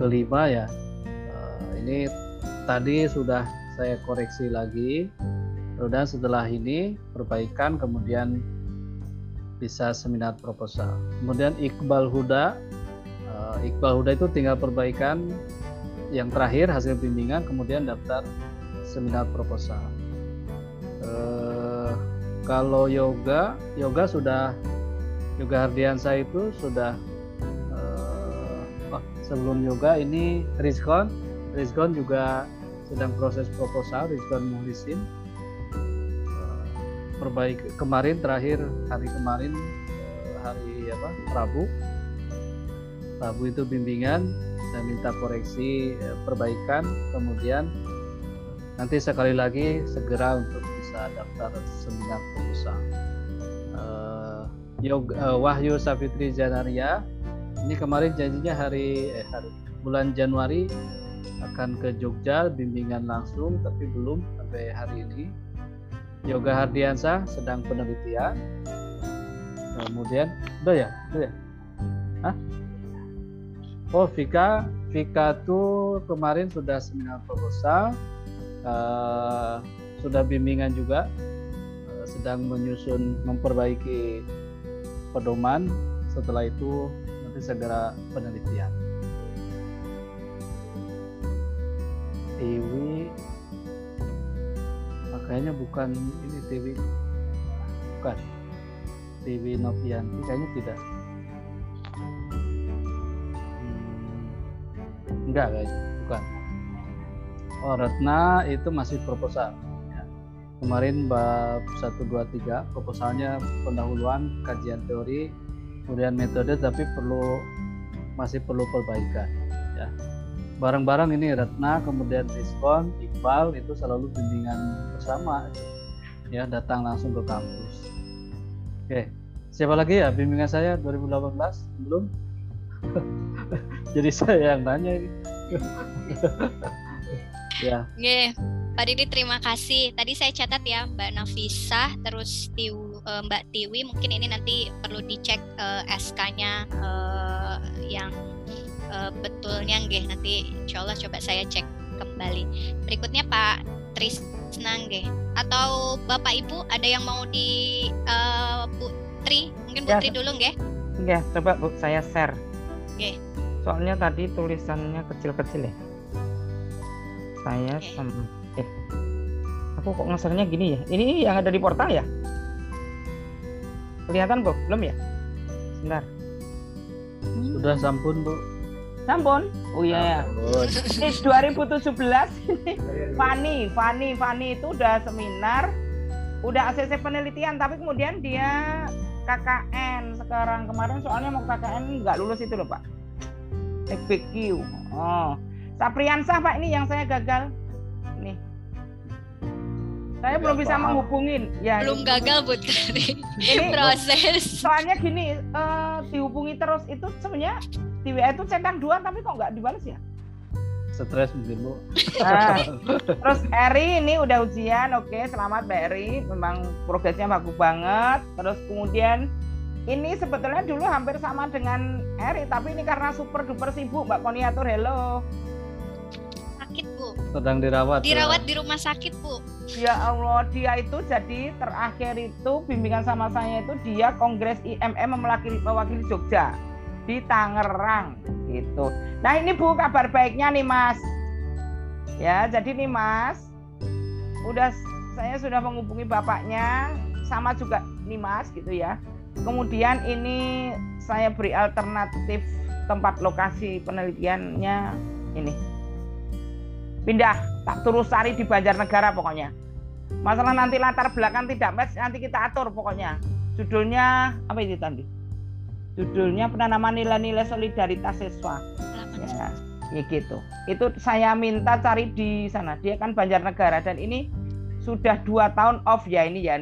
kelima ya. Uh, ini tadi sudah saya koreksi lagi. Dan setelah ini perbaikan kemudian bisa seminar proposal. Kemudian Iqbal Huda uh, Iqbal Huda itu tinggal perbaikan yang terakhir hasil bimbingan kemudian daftar seminar proposal. Uh, kalau yoga yoga sudah yoga Hardiansa itu sudah uh, oh, sebelum yoga ini Rizkon Rizkon juga sedang proses proposal Rizkon Muhlisin perbaik kemarin terakhir hari kemarin uh, hari apa Rabu. Rabu itu bimbingan, saya minta koreksi eh, perbaikan, kemudian nanti sekali lagi segera untuk bisa daftar seminar. Uh, Yoga, uh, Wahyu Safitri Janaria ini kemarin janjinya hari eh, hari bulan Januari akan ke Jogja bimbingan langsung tapi belum sampai hari ini Yoga Hardiansa sedang penelitian. Kemudian udah ya? Udah ya? Hah? oh Vika Vika tuh kemarin sudah seminar proposal uh, sudah bimbingan juga uh, sedang menyusun memperbaiki pedoman. Setelah itu nanti segera penelitian. Dewi makanya bukan ini Dewi bukan. Dewi Novianti kayaknya tidak. Hmm, enggak kayaknya bukan. Oh Retna itu masih proposal. Ya. kemarin bab 123 proposalnya pendahuluan kajian teori kemudian metode tapi perlu masih perlu perbaikan ya bareng-bareng ini Retna kemudian Rizkon Iqbal itu selalu bimbingan bersama. Ya datang langsung ke kampus. Oke siapa lagi ya bimbingan saya 2018 belum? (laughs) Jadi saya yang nanya ini. (laughs) Ya. Oke, Pak Didi terima kasih. Tadi saya catat ya Mbak Nafisa terus Tiu, uh, Mbak Tiwi mungkin ini nanti perlu dicek uh, eh, SK-nya uh, eh, yang uh, betulnya nggih nanti insya Allah coba saya cek kembali. Berikutnya Pak Trisna nggih. Atau Bapak Ibu ada yang mau di uh, Putri? Mungkin ya, Putri ya, dulu nggih. Ya coba Bu saya share. Okay. soalnya tadi tulisannya kecil-kecil ya. Saya okay. sama eh aku kok ngesernya gini ya? Ini yang ada di portal ya? Kelihatan Bu? Belum ya? Sebentar. Sudah sampun Bu Sampun? Oh iya ya. Ini 2017 Fani, Fani, Fani itu udah seminar, udah ACC penelitian, tapi kemudian dia KKN sekarang kemarin soalnya mau KKN nggak lulus itu loh Pak. FBQ. Oh. Sapriansah Pak ini yang saya gagal. Nih. Saya belum bisa menghubungin. Ya, belum ini. gagal Bu Ini (laughs) proses. Soalnya gini, uh, dihubungi terus itu sebenarnya di WA itu centang dua tapi kok nggak dibalas ya stres mungkin bu nah, terus Eri ini udah ujian oke selamat Mbak Eri memang progresnya bagus banget terus kemudian ini sebetulnya dulu hampir sama dengan Eri tapi ini karena super duper sibuk Mbak Koniatur hello sedang dirawat dirawat ya. di rumah sakit bu ya Allah dia itu jadi terakhir itu bimbingan sama saya itu dia kongres IMM mewakili, mewakili Jogja di Tangerang gitu. Nah ini Bu kabar baiknya nih Mas. Ya jadi nih Mas, udah saya sudah menghubungi bapaknya sama juga nih Mas gitu ya. Kemudian ini saya beri alternatif tempat lokasi penelitiannya ini. Pindah tak terus cari di Banjarnegara pokoknya. Masalah nanti latar belakang tidak match nanti kita atur pokoknya. Judulnya apa itu tadi? judulnya penanaman nilai-nilai solidaritas siswa. Ya, ya gitu. Itu saya minta cari di sana. Dia kan Banjarnegara dan ini sudah dua tahun off ya ini ya.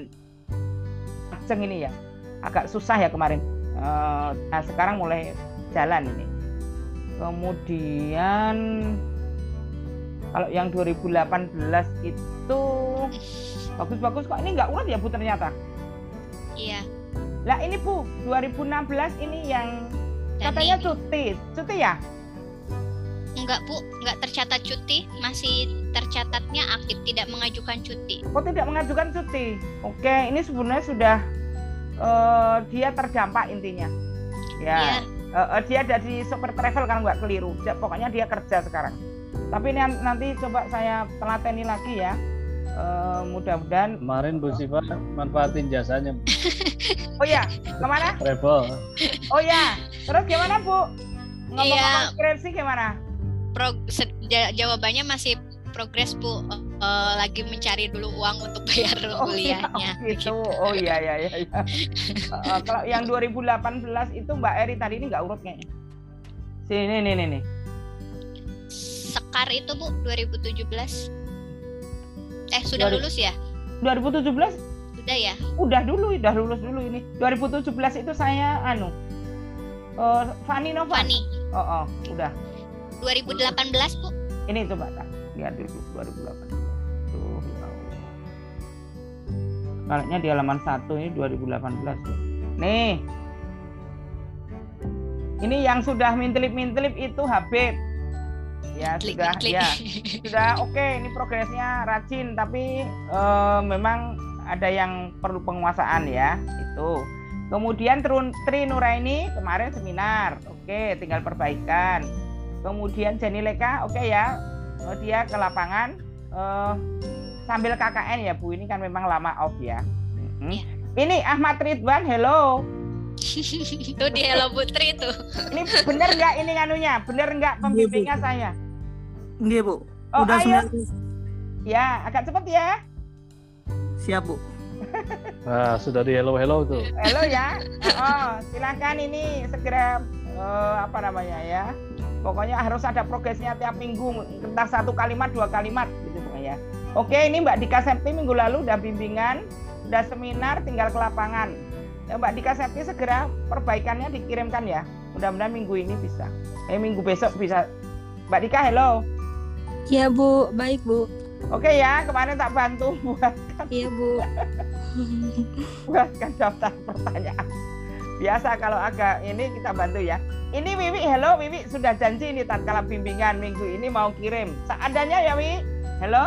Aceng ini ya. Agak susah ya kemarin. Eh, nah sekarang mulai jalan ini. Kemudian kalau yang 2018 itu bagus-bagus kok ini nggak urat ya Bu ternyata iya lah ini Bu, 2016 ini yang Dan katanya ini. cuti. Cuti ya? Enggak Bu, enggak tercatat cuti, masih tercatatnya aktif, tidak mengajukan cuti. Oh tidak mengajukan cuti. Oke, ini sebenarnya sudah uh, dia terdampak intinya. Ya. Yeah. Uh, uh, dia ada di super travel kalau nggak keliru. Pokoknya dia kerja sekarang. Tapi ini nanti coba saya telateni lagi ya uh, mudah-mudahan kemarin Bu Siva manfaatin jasanya (laughs) oh ya ke mana travel oh ya terus gimana Bu ngomong-ngomong iya. skripsi gimana Pro, jawabannya masih progres Bu. Uh, lagi mencari dulu uang untuk bayar (laughs) oh, iya, kuliahnya. Oh, gitu. Oh iya iya iya. iya. uh, (laughs) kalau yang 2018 itu Mbak Eri tadi ini nggak urut kayaknya. Sini nih nih nih. Sekar itu Bu 2017. Eh sudah 20... lulus ya? 2017? Sudah ya? Udah dulu, udah lulus dulu ini. 2017 itu saya anu uh, Fani Nova. Fani. Oh, oh, udah. 2018 Bu. Ini coba tak lihat dulu 2018. Tuh, ya Kayaknya di halaman 1 ini 2018. Nih. Ini yang sudah mintelip-mintelip itu Habib. Ya klik, sudah klik. ya. (laughs) Sudah oke okay, ini progresnya rajin tapi uh, memang ada yang perlu penguasaan ya. Itu. Kemudian Tri Nuraini kemarin seminar. Oke, tinggal perbaikan kemudian Jenny Leka oke okay ya oh, dia ke lapangan uh, sambil KKN ya Bu ini kan memang lama off ya hmm. ini Ahmad Ridwan hello (laughs) itu di Hello Putri itu ini bener nggak ini nganunya? Bener nggak pembimbingnya saya? Iya Bu. Oh Udah ayo. ya agak cepet ya. Siap Bu. Nah, (laughs) sudah di hello hello tuh. Hello ya. Oh, silakan ini segera uh, apa namanya ya. Pokoknya harus ada progresnya tiap minggu. Entah satu kalimat dua kalimat gitu pokoknya oke ini Mbak Dika Septi minggu lalu udah bimbingan udah seminar tinggal ke lapangan ya, Mbak Dika Septi segera perbaikannya dikirimkan ya mudah-mudahan minggu ini bisa eh minggu besok bisa Mbak Dika hello ya Bu baik Bu Oke ya, kemarin tak bantu buatkan. Iya Bu. (laughs) buatkan daftar pertanyaan. Biasa kalau agak ini kita bantu ya. Ini Wiwi, hello Wiwi sudah janji ini tatkala bimbingan minggu ini mau kirim. Seadanya ya Wiwi. Halo.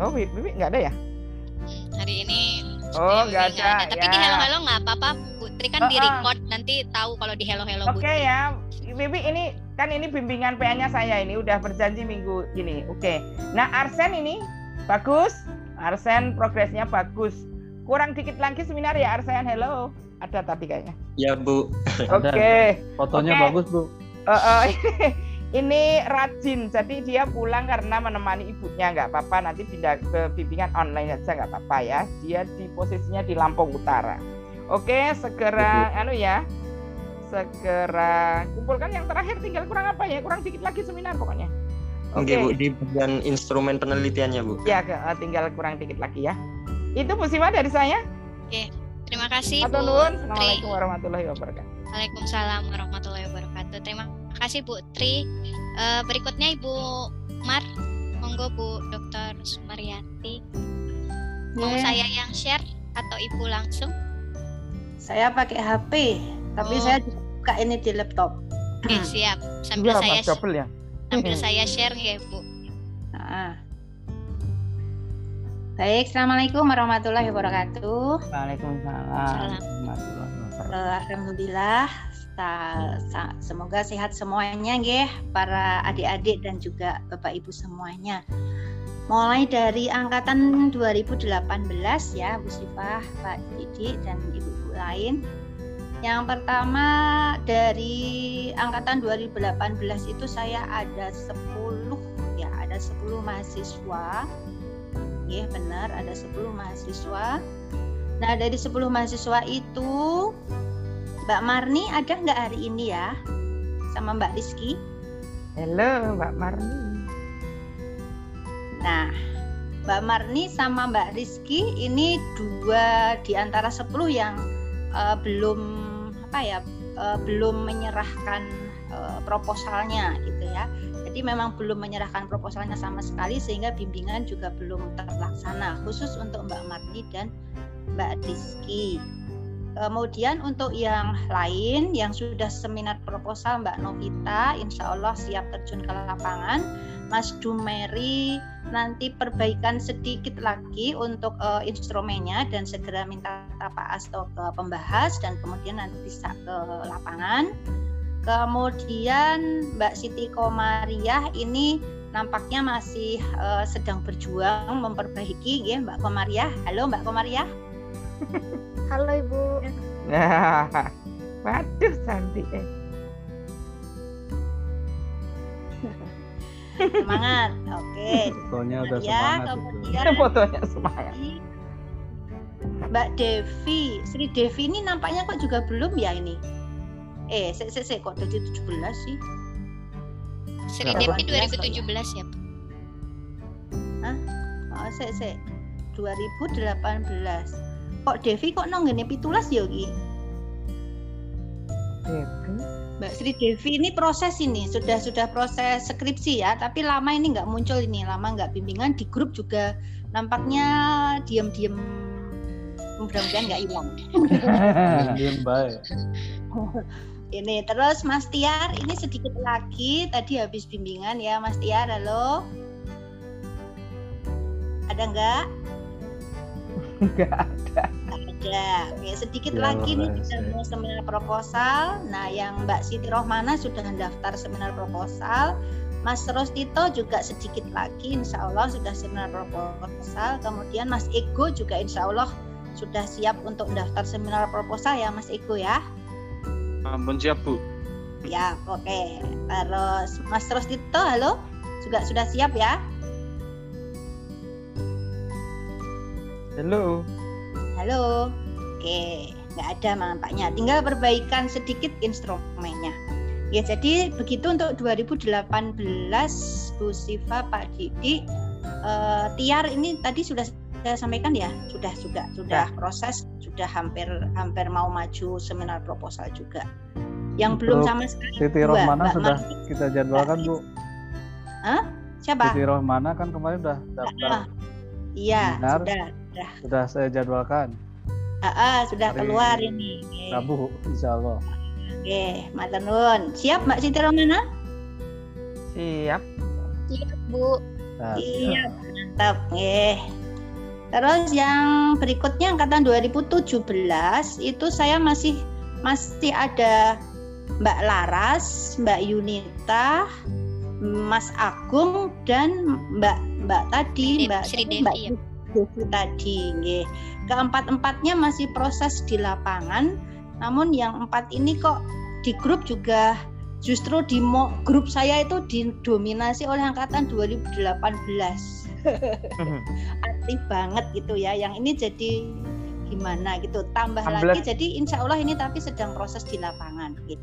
Oh Wiwi, Wiwi nggak ada ya? Hari ini Oh nggak ada. ada. Tapi ya. di hello hello nggak apa-apa. Putri kan oh, di record nanti tahu kalau di hello hello. Oke okay, ya. Wiwi ini kan ini bimbingan PA-nya saya ini udah berjanji minggu ini. Oke. Okay. Nah Arsen ini bagus. Arsen progresnya bagus. Kurang dikit lagi seminar ya Arsen. Hello. Ada tadi kayaknya. Ya Bu. Oke. Okay. Fotonya okay. bagus Bu. Uh, uh, (laughs) ini rajin, jadi dia pulang karena menemani ibunya nggak apa-apa. Nanti pindah ke bimbingan online aja nggak apa-apa ya. Dia di posisinya di Lampung Utara. Oke, segera, anu ya, segera kumpulkan yang terakhir. Tinggal kurang apa ya? Kurang dikit lagi seminar pokoknya. Oke okay. Bu, di bagian instrumen penelitiannya Bu. Ya, tinggal kurang dikit lagi ya. Itu Bu Sima dari saya. Oke. Terima kasih Bu Assalamualaikum warahmatullahi wabarakatuh. Waalaikumsalam warahmatullahi wabarakatuh. Terima kasih Bu Tri. Uh, berikutnya Ibu Mar, monggo Bu Dr. Sumaryanti. Mau yeah. saya yang share atau Ibu langsung? Saya pakai HP, tapi oh. saya buka ini di laptop. Oke, okay, siap. Sambil saya ya. Sambil saya share ya, Bu. Nah. Baik, Assalamualaikum warahmatullahi wabarakatuh. Waalaikumsalam. Uh, Alhamdulillah, semoga sehat semuanya nggih para adik-adik dan juga Bapak Ibu semuanya. Mulai dari angkatan 2018 ya, Bu Sifah, Pak Didi dan ibu-ibu lain. Yang pertama dari angkatan 2018 itu saya ada 10 ya, ada 10 mahasiswa ya benar ada 10 mahasiswa nah dari 10 mahasiswa itu Mbak Marni ada nggak hari ini ya? Sama Mbak Rizky? Halo Mbak Marni. Nah Mbak Marni sama Mbak Rizky ini dua di antara 10 yang uh, belum apa ya uh, belum menyerahkan uh, proposalnya gitu ya. Jadi memang belum menyerahkan proposalnya sama sekali sehingga bimbingan juga belum terlaksana khusus untuk Mbak Marni dan Mbak Rizky. Kemudian untuk yang lain yang sudah seminar proposal Mbak Novita insya Allah siap terjun ke lapangan. Mas Dumeri nanti perbaikan sedikit lagi untuk uh, instrumennya dan segera minta Pak Asto ke pembahas dan kemudian nanti bisa ke lapangan. Kemudian Mbak Siti Komariah ini nampaknya masih uh, sedang berjuang memperbaiki ya Mbak Komariah. Halo Mbak Komariah. (laughs) Halo Ibu. (laughs) Waduh cantik eh. Semangat. (laughs) Oke. Fotonya udah ya, semangat itu. kemudian (laughs) Fotonya semangat. Mbak Devi, Sri Devi ini nampaknya kok juga belum ya ini? Eh, se se se kok jadi 17 sih? Sri? Devi 2017 ya, Bu. Oh, se se 2018. Kok Devi kok nang ngene pitulas ya Ki? Mbak Sri Devi ini proses ini sudah sudah proses skripsi ya, tapi lama ini nggak muncul ini, lama nggak bimbingan di grup juga nampaknya diam-diam mudah-mudahan nggak hilang. (laughs) Diam baik. Ini terus Mas Tiar ini sedikit lagi tadi habis bimbingan ya Mas Tiar halo. Ada nggak? Enggak ada. Ada. Oke, sedikit Ya, lagi nih kita saya. mau seminar proposal. Nah, yang Mbak Siti Rohmana sudah daftar seminar proposal. Mas Rostito juga sedikit lagi, insya Allah sudah seminar proposal. Kemudian Mas Ego juga insya Allah sudah siap untuk daftar seminar proposal ya Mas Ego ya. Ampun siap Bu. Ya, oke. Terus Mas Rostito, halo, juga sudah siap ya? Halo. Halo. Oke, nggak ada nampaknya. Tinggal perbaikan sedikit instrumennya. Ya, jadi begitu untuk 2018 Bu Siva, Pak Didi, eh, Tiar ini tadi sudah saya sampaikan ya, sudah juga sudah proses, sudah hampir hampir mau maju seminar proposal juga. Yang belum Untuk sama sekali Siti Rohmana Mbak sudah kita jadwalkan Bu. Siapa? Siti Rohmana kan kemarin udah daftar. Ah, Iya, Seminar. Sudah. Sudah saya jadwalkan. Ah, ah, sudah Hari keluar ini. Oke. Rabu insya Allah. Oke, matur nuwun. Siap Mbak Siti Romana? Siap. Iya, Bu. Nah, Iya, mantap. Nggih. Terus yang berikutnya angkatan 2017 itu saya masih masih ada Mbak Laras, Mbak Yunita, Mas Agung dan Mbak Mbak tadi, Mbak Sri Mbak Devi, ya. Devi tadi. nggih. Keempat-empatnya masih proses di lapangan. Namun yang empat ini kok di grup juga justru di grup saya itu didominasi oleh angkatan 2018 (laughs) aktif banget gitu ya yang ini jadi gimana gitu tambah lagi 16. jadi insya Allah ini tapi sedang proses di lapangan gitu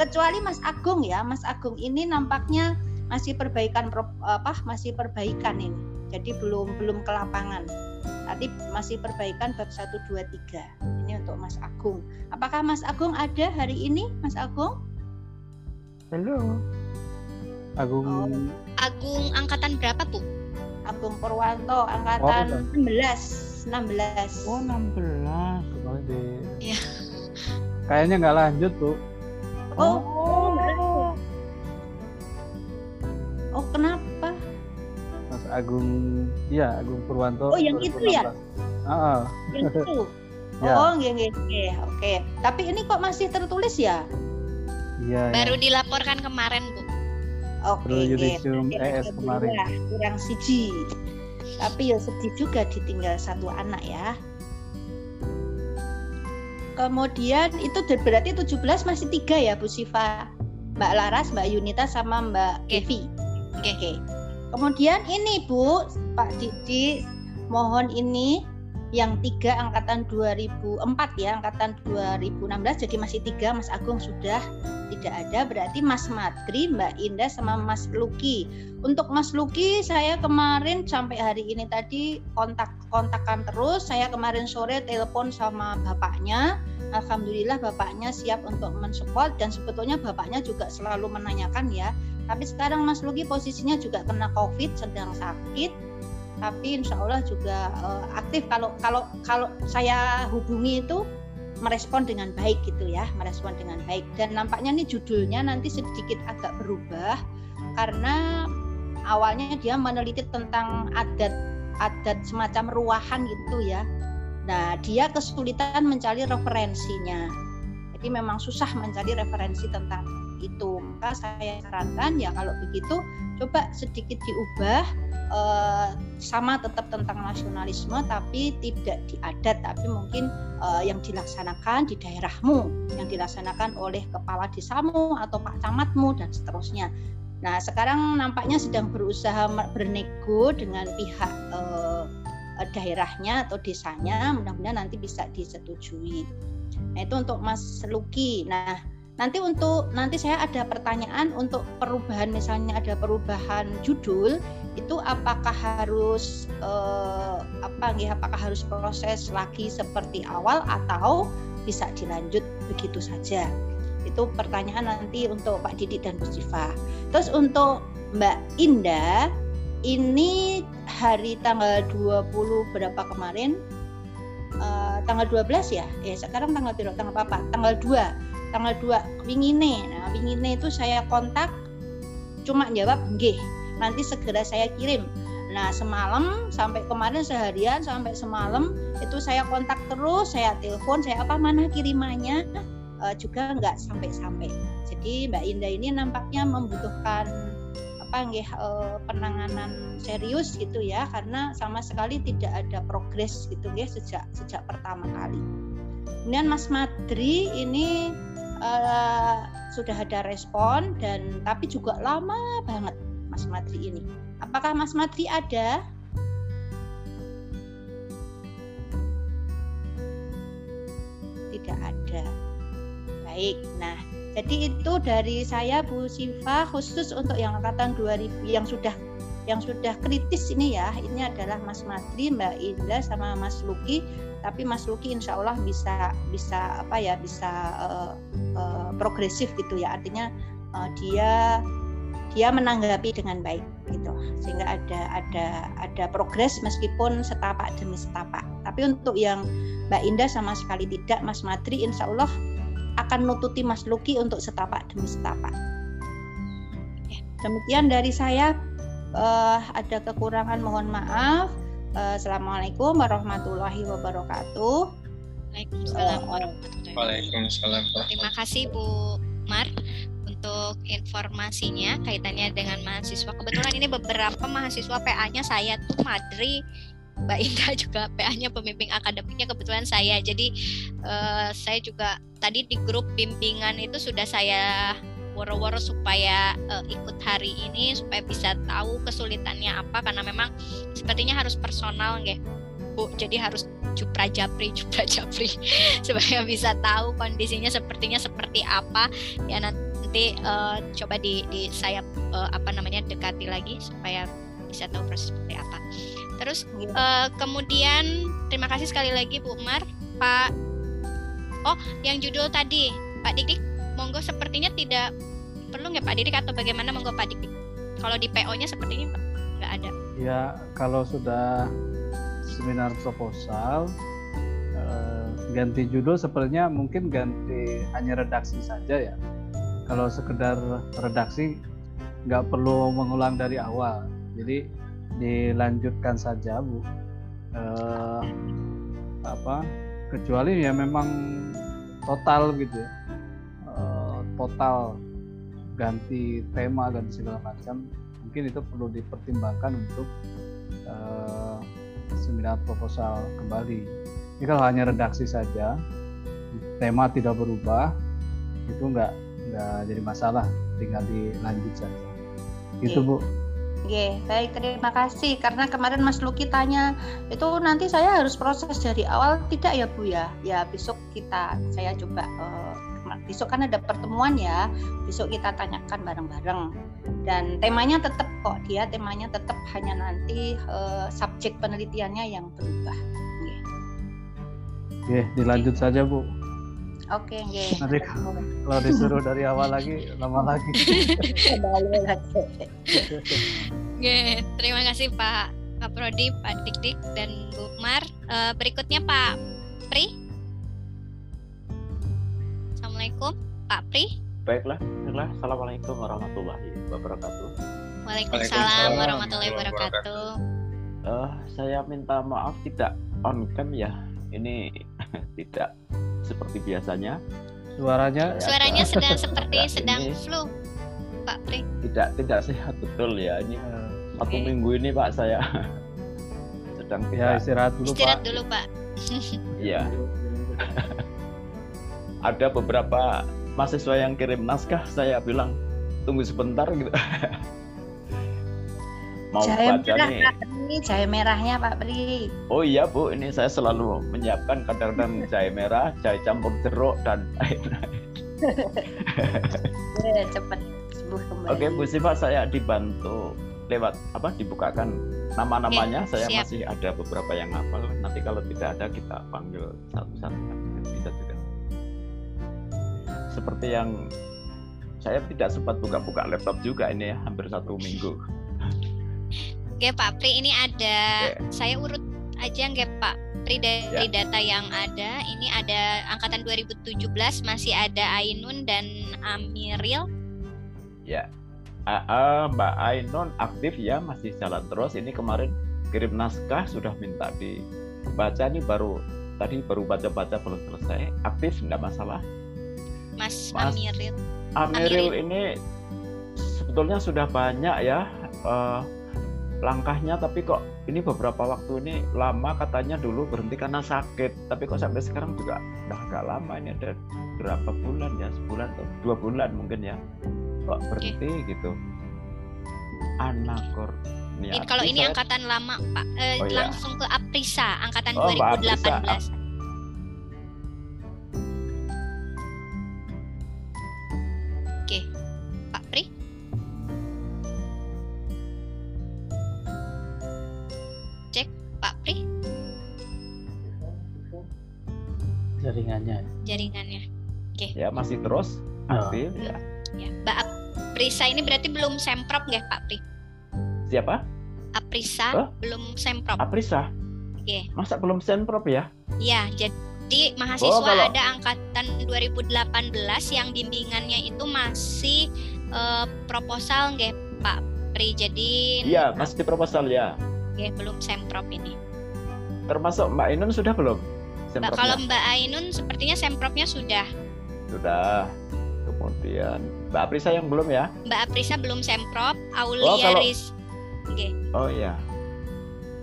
kecuali Mas Agung ya Mas Agung ini nampaknya masih perbaikan apa masih perbaikan ini jadi belum belum ke lapangan tapi masih perbaikan bab 1 2 3 ini untuk Mas Agung apakah Mas Agung ada hari ini Mas Agung Halo. Agung Oh. Agung angkatan berapa, Bu? Agung Purwanto Oh, angkatan 16 16 Oh, 16. kemarin di. Iya. Kayaknya nggak lanjut Bu. Oh, oh, oh kenapa? Agung, iya Agung Purwanto. Oh, yang itu ya? 2016. Ah, ah. Yang (laughs) itu? Ya. Oh, nggih, nggih, nggih. Oke. Tapi ini kok masih tertulis ya? iya. Baru ya. dilaporkan kemarin, Bu. Oke, nggih. yudisium Berarti ES ada kemarin. kurang siji. Tapi ya sedih juga ditinggal satu anak ya. Kemudian itu berarti 17 masih tiga ya Bu Siva, Mbak Laras, Mbak Yunita sama Mbak Oke. Devi. Oke. Kemudian ini Bu, Pak Didi, mohon ini yang tiga angkatan 2004 ya, angkatan 2016 jadi masih tiga Mas Agung sudah tidak ada berarti Mas Madri, Mbak Indah sama Mas Luki. Untuk Mas Luki saya kemarin sampai hari ini tadi kontak kontakkan terus. Saya kemarin sore telepon sama bapaknya. Alhamdulillah bapaknya siap untuk mensupport dan sebetulnya bapaknya juga selalu menanyakan ya tapi sekarang Mas Luki posisinya juga kena COVID, sedang sakit. Tapi insya Allah juga eh, aktif. Kalau kalau kalau saya hubungi itu merespon dengan baik gitu ya, merespon dengan baik. Dan nampaknya nih judulnya nanti sedikit agak berubah karena awalnya dia meneliti tentang adat adat semacam ruahan gitu ya. Nah dia kesulitan mencari referensinya. Jadi memang susah mencari referensi tentang itu maka saya sarankan ya kalau begitu coba sedikit diubah eh, sama tetap tentang nasionalisme tapi tidak di adat tapi mungkin eh, yang dilaksanakan di daerahmu yang dilaksanakan oleh kepala desamu atau pak camatmu dan seterusnya Nah, sekarang nampaknya sedang berusaha bernego dengan pihak eh, daerahnya atau desanya, mudah-mudahan nanti bisa disetujui. Nah, itu untuk Mas Luki. Nah, nanti untuk nanti saya ada pertanyaan untuk perubahan misalnya ada perubahan judul itu apakah harus eh, apa nggih, apakah harus proses lagi seperti awal atau bisa dilanjut begitu saja? Itu pertanyaan nanti untuk Pak Didik dan Bu Siva. Terus untuk Mbak Indah ini hari tanggal 20 berapa kemarin? Eh, tanggal 12 ya? Eh sekarang tanggal berapa? Tanggal apa? Tanggal 2. Tanggal 2 wingine. Nah, wingine itu saya kontak cuma jawab nggih. Nanti segera saya kirim. Nah, semalam sampai kemarin seharian sampai semalam itu saya kontak terus, saya telepon, saya apa mana kirimannya eh, juga nggak sampai-sampai. Jadi Mbak Indah ini nampaknya membutuhkan apa nggih eh, penanganan serius gitu ya karena sama sekali tidak ada progres gitu ya sejak sejak pertama kali. Kemudian Mas Madri ini eh, sudah ada respon dan tapi juga lama banget Mas Madri ini. Apakah Mas Madri ada? Tidak ada. Baik. Nah, jadi itu dari saya Bu Siva khusus untuk yang angkatan 2000 yang sudah yang sudah kritis ini ya. Ini adalah Mas Madri, Mbak Indah sama Mas Luki. Tapi Mas Luki insya Allah bisa bisa apa ya bisa uh, uh, progresif gitu ya. Artinya uh, dia dia menanggapi dengan baik gitu sehingga ada ada ada progres meskipun setapak demi setapak tapi untuk yang Mbak Indah sama sekali tidak Mas Madri Insya Allah akan nututi Mas Luki untuk setapak demi setapak demikian dari saya Eh, ada kekurangan mohon maaf Eh, Assalamualaikum warahmatullahi wabarakatuh Waalaikumsalam warahmatullahi wabarakatuh. Waalaikumsalam. Terima kasih Bu Mar untuk informasinya kaitannya dengan mahasiswa. Kebetulan ini beberapa mahasiswa PA-nya saya tuh Madri, Mbak Indah (laughs) juga PA-nya pembimbing akademiknya kebetulan saya. Jadi eh, saya juga tadi di grup bimbingan itu sudah saya woro-woro supaya eh, ikut hari ini supaya bisa tahu kesulitannya apa karena memang sepertinya harus personal nggih. Bu. Jadi harus jupra japri (laughs) jupra japri. Supaya bisa tahu kondisinya sepertinya seperti apa. Ya nanti eh, coba di, di saya eh, apa namanya dekati lagi supaya bisa tahu proses seperti apa. Terus eh, kemudian terima kasih sekali lagi Bu Umar Pak oh yang judul tadi Pak Dik monggo sepertinya tidak perlu nggak Pak Didik atau bagaimana monggo Pak Dik kalau di PO-nya sepertinya nggak ada Ya, kalau sudah seminar proposal eh, ganti judul sepertinya mungkin ganti hanya redaksi saja ya. Kalau sekedar redaksi nggak perlu mengulang dari awal. Jadi dilanjutkan saja bu. Eh, apa? Kecuali ya memang total gitu ya. Total ganti tema ganti segala macam mungkin itu perlu dipertimbangkan untuk eh, seminar proposal kembali. Ini kalau hanya redaksi saja, tema tidak berubah, itu nggak nggak jadi masalah, tinggal dilanjut saja. Itu bu. Oke, baik terima kasih karena kemarin Mas Luki tanya itu nanti saya harus proses dari awal tidak ya Bu ya? Ya besok kita saya coba eh, besok kan ada pertemuan ya, besok kita tanyakan bareng-bareng dan temanya tetap kok dia temanya tetap hanya nanti eh, subjek penelitiannya yang berubah. Oke, Oke, dilanjut saja bu. Oke, oke. Nanti kalau disuruh dari awal lagi lama lagi. Oke, terima kasih Pak Pak Prodi, Pak Dik Dik dan Bu Mar. Eh, berikutnya Pak Pri. Assalamualaikum, Pak Pri. Baiklah, baiklah. Assalamualaikum warahmatullahi wabarakatuh. Waalaikumsalam warahmatullahi wabarakatuh. Eh, saya minta maaf tidak on cam ya. Ini (laughs) tidak seperti biasanya. Suaranya Saya Suaranya (laughs) sedang seperti sedang ini flu, Pak Pri. tidak tidak sehat betul ya. Ini eh, satu Oke. minggu ini Pak saya (laughs) sedang ya istirahat dulu Istirahat pak. dulu Pak. Iya. Ada beberapa mahasiswa yang kirim naskah. Saya bilang tunggu sebentar gitu. (laughs) Mau Jahe baca merah, nih. Pak Pri, jahe merahnya Pak Pri. Oh iya Bu, ini saya selalu menyiapkan kadang-kadang (laughs) jahe merah, jahe campur jeruk dan (laughs) Ya, cepat sembuh kembali. Oke Bu Siva saya dibantu lewat apa dibukakan nama-namanya saya siap. masih ada beberapa yang hafal nanti kalau tidak ada kita panggil satu-satu bisa juga seperti yang saya tidak sempat buka-buka laptop juga ini ya hampir satu minggu. Oke Pak Pri ini ada. Oke. saya urut aja nggak Pak Pri dari data yang ada. Ini ada angkatan 2017 masih ada Ainun dan Amiril. Ya. AA Mbak Ainun aktif ya masih jalan terus. Ini kemarin kirim naskah sudah minta dibaca. Ini baru tadi baru baca-baca belum selesai. Aktif tidak masalah Mas, Mas- Amiril. Amiril Amiril. ini sebetulnya sudah banyak ya eh, langkahnya tapi kok ini beberapa waktu ini lama katanya dulu berhenti karena sakit. Tapi kok sampai sekarang juga udah agak lama ini ada berapa bulan ya sebulan atau dua bulan mungkin ya kok berhenti gitu. Anakor Ini kalau ini angkatan lama Pak Eh, Oh, iya. langsung ke Aprisa angkatan Oh, Mbak 2018 Oke jaringannya. jaringannya ya masih terus Oh. aktif ya ya Mbak Aprisa ini berarti belum semprot nggak Pak Pri siapa Aprisa Hah? belum semprot Aprisa Oke. masa belum senprop ya Ya, jadi mahasiswa Oh, kalau- ada angkatan 2018 yang bimbingannya itu masih eh, proposal nggak Pak Pri. Jadi iya masih proposal ya nggih, belum semprot ini. termasuk Mbak Inun sudah belum Mbak, Sempropnya? kalau Mbak Ainun sepertinya sempropnya sudah. Sudah. Kemudian Mbak Aprisa yang belum ya? Mbak Aprisa belum semprot, Oh, Aulia kalau- Riz nggih, Oh iya.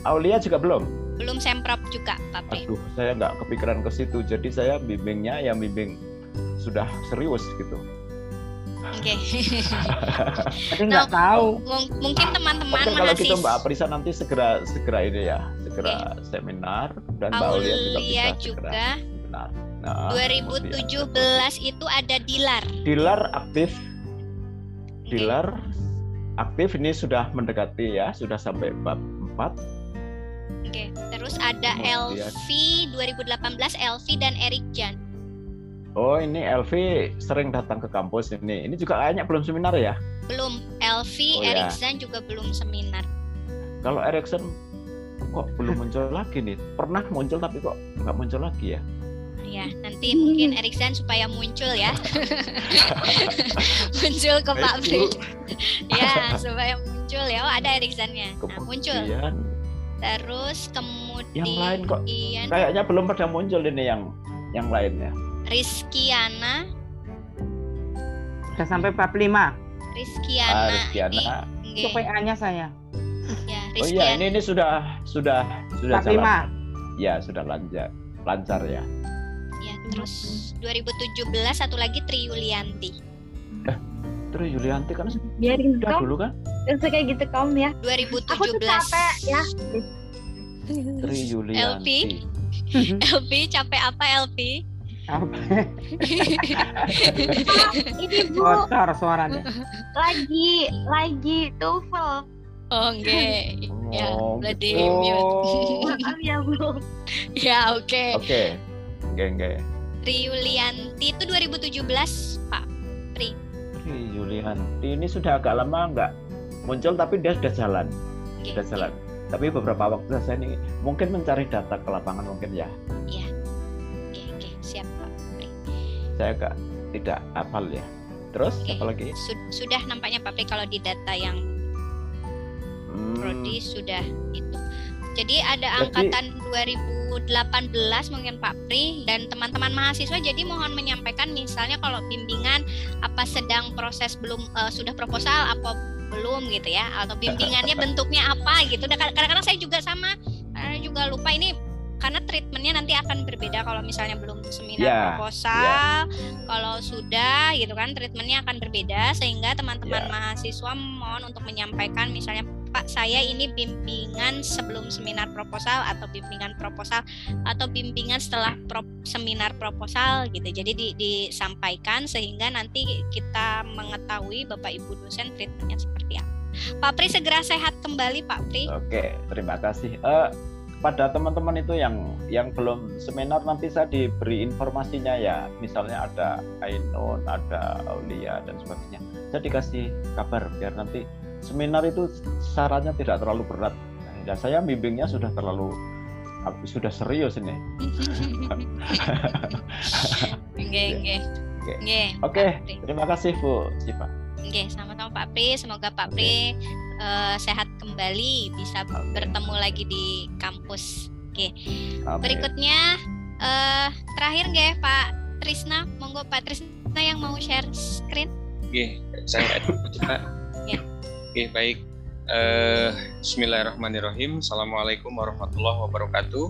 Aulia juga belum? belum semprot juga Pak Pri. Aduh, saya nggak kepikiran ke situ. Jadi saya bimbingnya yang bimbing sudah serius gitu. Oke. Tapi nggak tahu. Mung- mungkin teman-teman Oke, kalau gitu mahasiswa Mbak Aprisa nanti segera segera ini ya, segera seminar dan Aulia juga bisa segera juga seminar. Nah, 2017 itu ada Dilar. Dilar aktif. Dilar aktif ini sudah mendekati ya, sudah sampai bab 4. Oke, terus ada Kemudian- Elvi 2018 Elvi dan Erik Jan. Oh, ini Elvi sering datang ke kampus ini. Ini juga kayaknya belum seminar ya? Belum Elvi, Oh, ya. Erik Jan juga belum seminar. Kalau Erikson kok belum muncul lagi nih? Pernah muncul tapi kok nggak muncul lagi ya? Ya, nanti mungkin Erik Jan supaya muncul ya. (laughs) muncul ke Pak. Bu. ya, supaya muncul ya. Oh, ada Erik Jan-nya. Nah, muncul. Terus kemudian yang lain kok kayaknya belum pada muncul ini yang yang lainnya. Rizkiana, Udah sampai bab 5. Rizkiana, Ah, Rizkiana. ini Itu PA-nya saya. ya, Oh Rizkiana. iya, ini ini sudah sudah sudah Bab jalan. 5. Ya, sudah lancar. Lancar ya. Ya, terus 2017 satu lagi Tri Yulianti. Terus Yulianti kan Biarin sudah kom, dulu kan? terus kayak gitu kom ya. 2017 Aku tuh capek ya. Tri Yulianti. LP capek apa LP? (laughs) Ini bu Kotor suaranya. lagi lagi TOEFL. Oh enggak. Ya, Oh, berarti gitu. mute. Maaf ya bu. ya, oke. Oke. Enggak, enggak. Tri Yulianti itu 2017, Pak. Pri. Tri Yulianti ini sudah agak lama enggak muncul tapi dia sudah jalan. Oke. Sudah jalan. Tapi beberapa waktu saya ini mungkin mencari data ke lapangan mungkin ya. Iya. Oke, oke, siap, Pak. Pri. Saya agak tidak hafal ya. Terus Oke. apa lagi? Su- sudah nampaknya Pak Pri kalau di data yang Hmm, prodi sudah itu. Jadi ada angkatan 2018 mungkin Pak Pri dan teman-teman mahasiswa jadi mohon menyampaikan misalnya kalau bimbingan apa sedang proses belum eh, sudah proposal apa belum gitu ya atau bimbingannya (laughs) bentuknya apa gitu. Dan Kadang-kadang saya juga sama kadang juga lupa ini karena treatmentnya nanti akan berbeda kalau misalnya belum seminar Ya, proposal, kalau sudah gitu kan treatmentnya akan berbeda sehingga teman-teman Ya. mahasiswa mohon untuk menyampaikan misalnya Pak saya ini bimbingan sebelum seminar proposal atau bimbingan proposal atau bimbingan setelah pro- seminar proposal gitu. Jadi di- disampaikan sehingga nanti kita mengetahui Bapak Ibu dosen treatmentnya seperti apa. Pak Pri segera sehat kembali Pak Pri. Oke, terima kasih. Eh, pada teman-teman itu yang yang belum seminar nanti saya diberi informasinya ya. Misalnya ada Ainun, ada Aulia dan sebagainya. Saya dikasih kabar biar nanti seminar itu syaratnya tidak terlalu berat. Ya, saya bimbingnya sudah terlalu sudah serius ini. (laughs) Oke, oke. Oke. Oke. Terima kasih Bu Siva. Oke, sama-sama Pak Pri. Semoga Pak Pri eh, sehat kembali, bisa Amin. bertemu lagi di kampus. Oke. Amin. Berikutnya eh terakhir nggih Pak Trisna, monggo Pak Trisna yang mau share screen. Oke, saya Pak. (laughs) Ya. Oke, baik. Eh, Bismillahirrahmanirrahim. Assalamualaikum warahmatullahi wabarakatuh.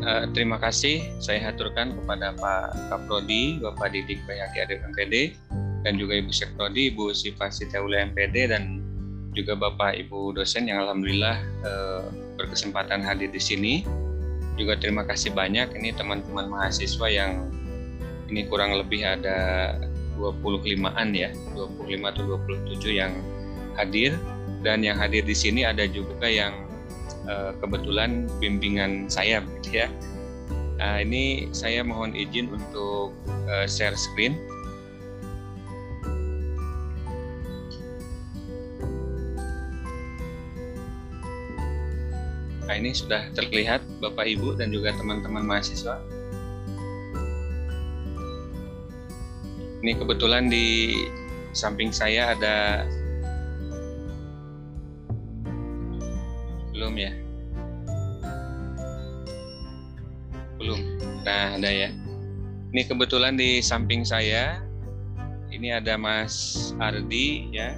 Eh, terima kasih saya haturkan kepada Pak Kaprodi, Bapak Didik Bayaki Adib MPD, dan juga Ibu Sekprodi, Ibu Siva Sitiaula MPD, dan juga Bapak Ibu dosen yang alhamdulillah eh, berkesempatan hadir di sini. Juga terima kasih banyak ini teman-teman mahasiswa yang ini kurang lebih ada 25-an ya, 25 atau 27 yang hadir dan yang hadir di sini ada juga yang eh, kebetulan bimbingan saya begitu ya. Nah, ini saya mohon izin untuk eh, share screen. Nah, ini sudah terlihat Bapak Ibu dan juga teman-teman mahasiswa. Ini kebetulan di samping saya ada belum ya? Belum. Nah, ada ya. Ini kebetulan di samping saya ini ada Mas Ardi ya.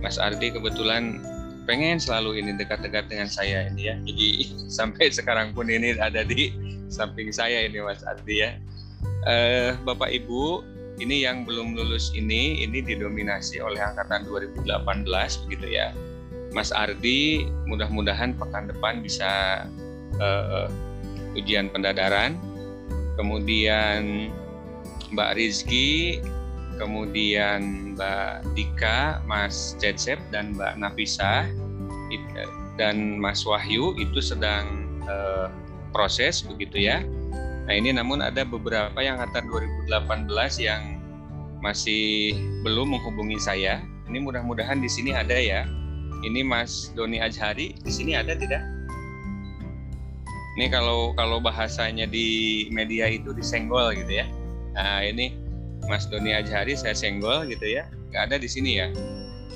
Mas Ardi kebetulan pengen selalu ini dekat-dekat dengan saya ini ya. Jadi (laughs) sampai sekarang pun ini ada di samping saya ini Mas Ardi ya. Eh, Bapak Ibu, ini yang belum lulus ini ini didominasi oleh angkatan 2018 begitu ya. Mas Ardi mudah-mudahan pekan depan bisa eh, ujian pendadaran. Kemudian Mbak Rizky, kemudian Mbak Dika, Mas Cecep dan Mbak Nafisa dan Mas Wahyu itu sedang eh, proses begitu ya. Nah ini namun ada beberapa yang angkatan 2018 yang masih belum menghubungi saya. Ini mudah-mudahan di sini ada ya. Ini Mas Doni Ajhari di sini ada tidak? Ini kalau kalau bahasanya di media itu disenggol gitu ya. Nah ini Mas Doni Ajhari saya senggol gitu ya. Nggak ada di sini ya.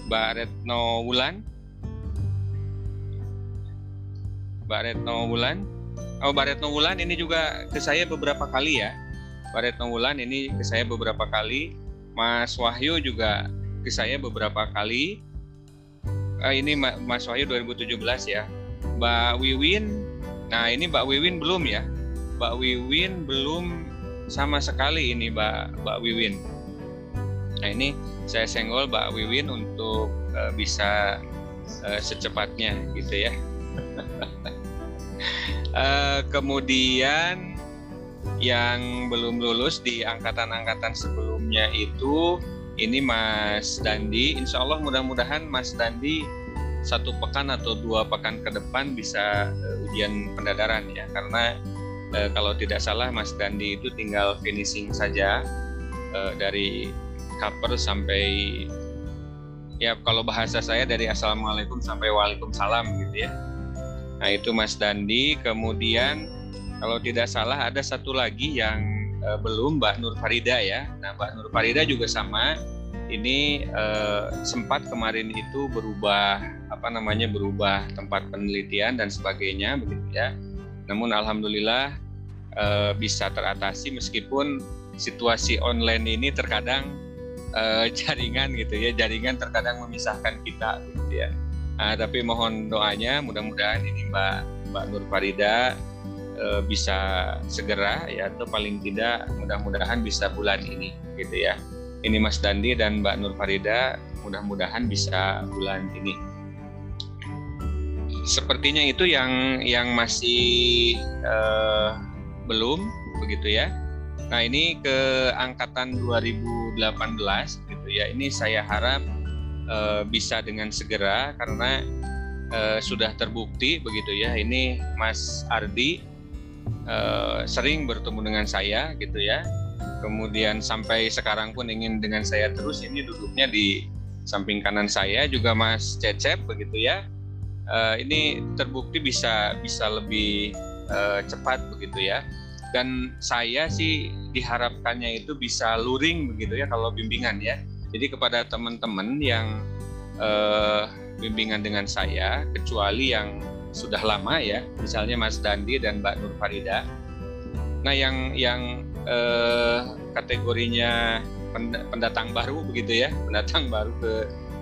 Mbak Retno Wulan. Mbak Retno Wulan. Oh Mbak Retno Wulan ini juga ke saya beberapa kali ya. Mbak Retno Wulan ini ke saya beberapa kali. Mas Wahyu juga ke saya beberapa kali. Eh, ini Ma- Mas Wahyu 2017 ya. Mbak Wiwin, nah ini Mbak Wiwin belum ya. Mbak Wiwin belum sama sekali ini Mbak Mbak Wiwin. Nah ini saya senggol Mbak Wiwin untuk eh, bisa eh, secepatnya gitu ya. (laughs) Eh, kemudian yang belum lulus di angkatan-angkatan sebelumnya itu ini Mas Dandi. Insya Allah mudah-mudahan Mas Dandi satu pekan atau dua pekan ke depan bisa ujian pendadaran ya karena eh, kalau tidak salah Mas Dandi itu tinggal finishing saja eh, dari cover sampai ya kalau bahasa saya dari assalamualaikum sampai waalaikumsalam gitu ya. Nah itu Mas Dandi. Kemudian kalau tidak salah ada satu lagi yang eh, belum Mbak Nur Farida ya. Nah Mbak Nur Farida juga sama. Ini sempat kemarin itu berubah apa namanya berubah tempat penelitian dan sebagainya begitu ya namun alhamdulillah eh, bisa teratasi meskipun situasi online ini terkadang eh, (laughs) jaringan gitu ya jaringan terkadang memisahkan kita gitu ya Nah, tapi mohon doanya mudah-mudahan ini Mbak Mbak Nur Farida eh, bisa segera ya atau paling tidak mudah-mudahan bisa bulan ini gitu ya. Ini Mas Dandi dan Mbak Nur Farida mudah-mudahan bisa bulan ini. Sepertinya itu yang yang masih eh, belum begitu ya. Nah, ini ke angkatan 2018 gitu ya. Ini saya harap eh, bisa dengan segera karena eh, sudah terbukti begitu ya. Ini Mas Ardi eh, sering bertemu dengan saya gitu ya. Kemudian sampai sekarang pun ingin dengan saya terus ini duduknya di samping kanan saya juga Mas Cecep begitu ya. Eh, ini terbukti bisa bisa lebih eh, cepat begitu ya dan saya sih diharapkannya itu bisa luring begitu ya kalau bimbingan ya. Jadi kepada teman-teman yang eh, bimbingan dengan saya, kecuali yang sudah lama ya, misalnya Mas Dandi dan Mbak Nur Farida. Nah yang yang eh, kategorinya pend- pendatang baru begitu ya, pendatang baru ke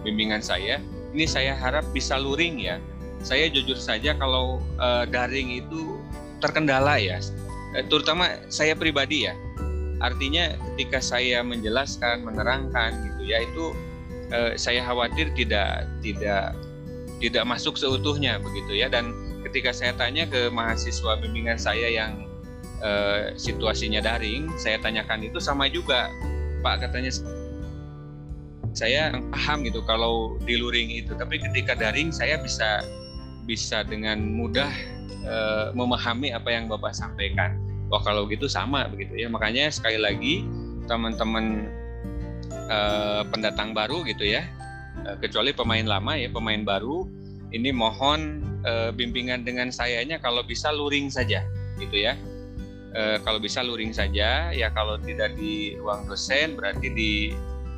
bimbingan saya, ini saya harap bisa luring ya. Saya jujur saja kalau eh, daring itu terkendala ya Eh, terutama saya pribadi ya. Artinya ketika saya menjelaskan, menerangkan gitu ya itu eh, saya khawatir tidak tidak tidak masuk seutuhnya begitu ya dan ketika saya tanya ke mahasiswa bimbingan saya yang eh, situasinya daring, saya tanyakan itu sama juga Pak katanya saya paham gitu kalau di luring itu tapi ketika daring saya bisa bisa dengan mudah uh, memahami apa yang Bapak sampaikan. Wah kalau gitu sama begitu ya. Makanya sekali lagi teman-teman uh, pendatang baru gitu ya, uh, kecuali pemain lama ya, pemain baru, ini mohon uh, bimbingan dengan sayanya kalau bisa luring saja gitu ya. Uh, kalau bisa luring saja, ya kalau tidak di ruang dosen berarti di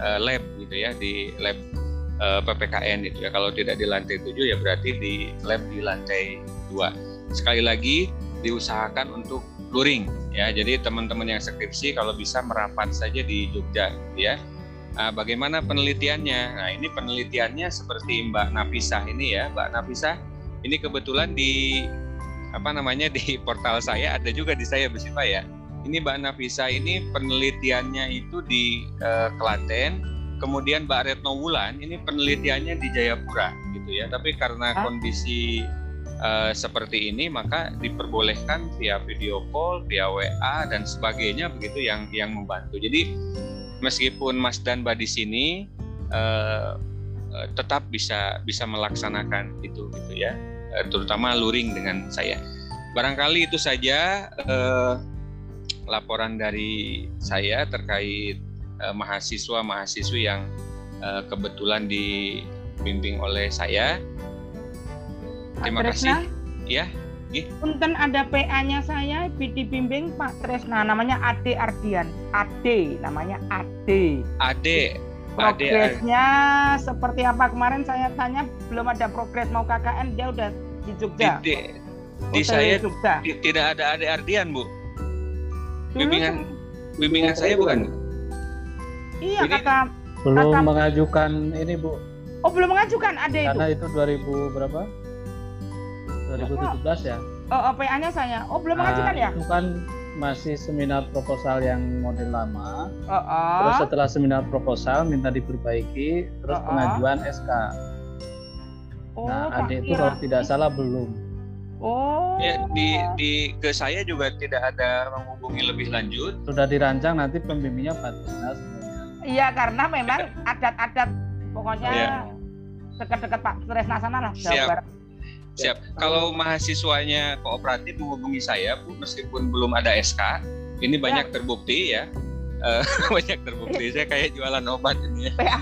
uh, lab gitu ya, di lab uh, PPKN gitu ya. Kalau tidak di lantai 7 ya berarti di lab di lantai 2. Sekali lagi diusahakan untuk luring ya. Jadi teman-teman yang skripsi kalau bisa merapat saja di Jogja gitu ya. Nah, bagaimana penelitiannya? Nah, ini penelitiannya seperti Mbak Nafisah ini ya, Mbak Nafisah. Ini kebetulan di apa namanya di portal saya ada juga di saya Pak ya. Ini Mbak Nafisa ini penelitiannya itu di uh, Klaten, kemudian Mbak Retno Wulan ini penelitiannya di Jayapura gitu ya. Tapi karena Hah? kondisi uh, seperti ini maka diperbolehkan via video call, via WA dan sebagainya begitu yang yang membantu. Jadi meskipun Mas dan Mbak di sini uh, uh, tetap bisa bisa melaksanakan itu gitu ya, uh, terutama luring dengan saya. Barangkali itu saja uh, laporan dari saya terkait uh, mahasiswa-mahasiswi yang uh, kebetulan dibimbing oleh saya. Terima Pak Tresna, kasih. Ya, Punten ada PA-nya saya dibimbing Pak Tresna namanya Ade Ardian. Ade namanya Ade. Ade. Ade. Progresnya seperti apa kemarin saya tanya belum ada progres mau KKN dia udah di Di, Jogja. di, di Hotel saya Jogja. di- tidak ada Ade Ardian, Bu. Bimbingan bimbingan saya bukan. Iya Jadi- kata Belum Kata- mengajukan ini Bu, oh belum mengajukan Ade itu. karena itu 2000 berapa? 2017 ya. Oh, oh, PA-nya saya. Oh belum Nah, mengajukan ya? Itu kan masih seminar proposal yang model lama. Oh, oh. Terus setelah seminar proposal minta diperbaiki, terus Oh, oh. pengajuan SK. oh, Nah, adik itu kalau tidak salah belum. Oh. Ya, di di ke saya juga tidak ada menghubungi lebih lanjut. Sudah dirancang nanti pembimbingnya sebenarnya. Iya karena memang adat-adat pokoknya Iya. dekat-dekat Pak Tresna sana lah Jawa Siap. Barat. Siap. Kalau mahasiswanya kooperatif menghubungi saya, Bu, meskipun belum ada SK, ini banyak terbukti ya. Eh, (laughs) banyak terbukti. Saya kayak jualan obat ini ya. PA.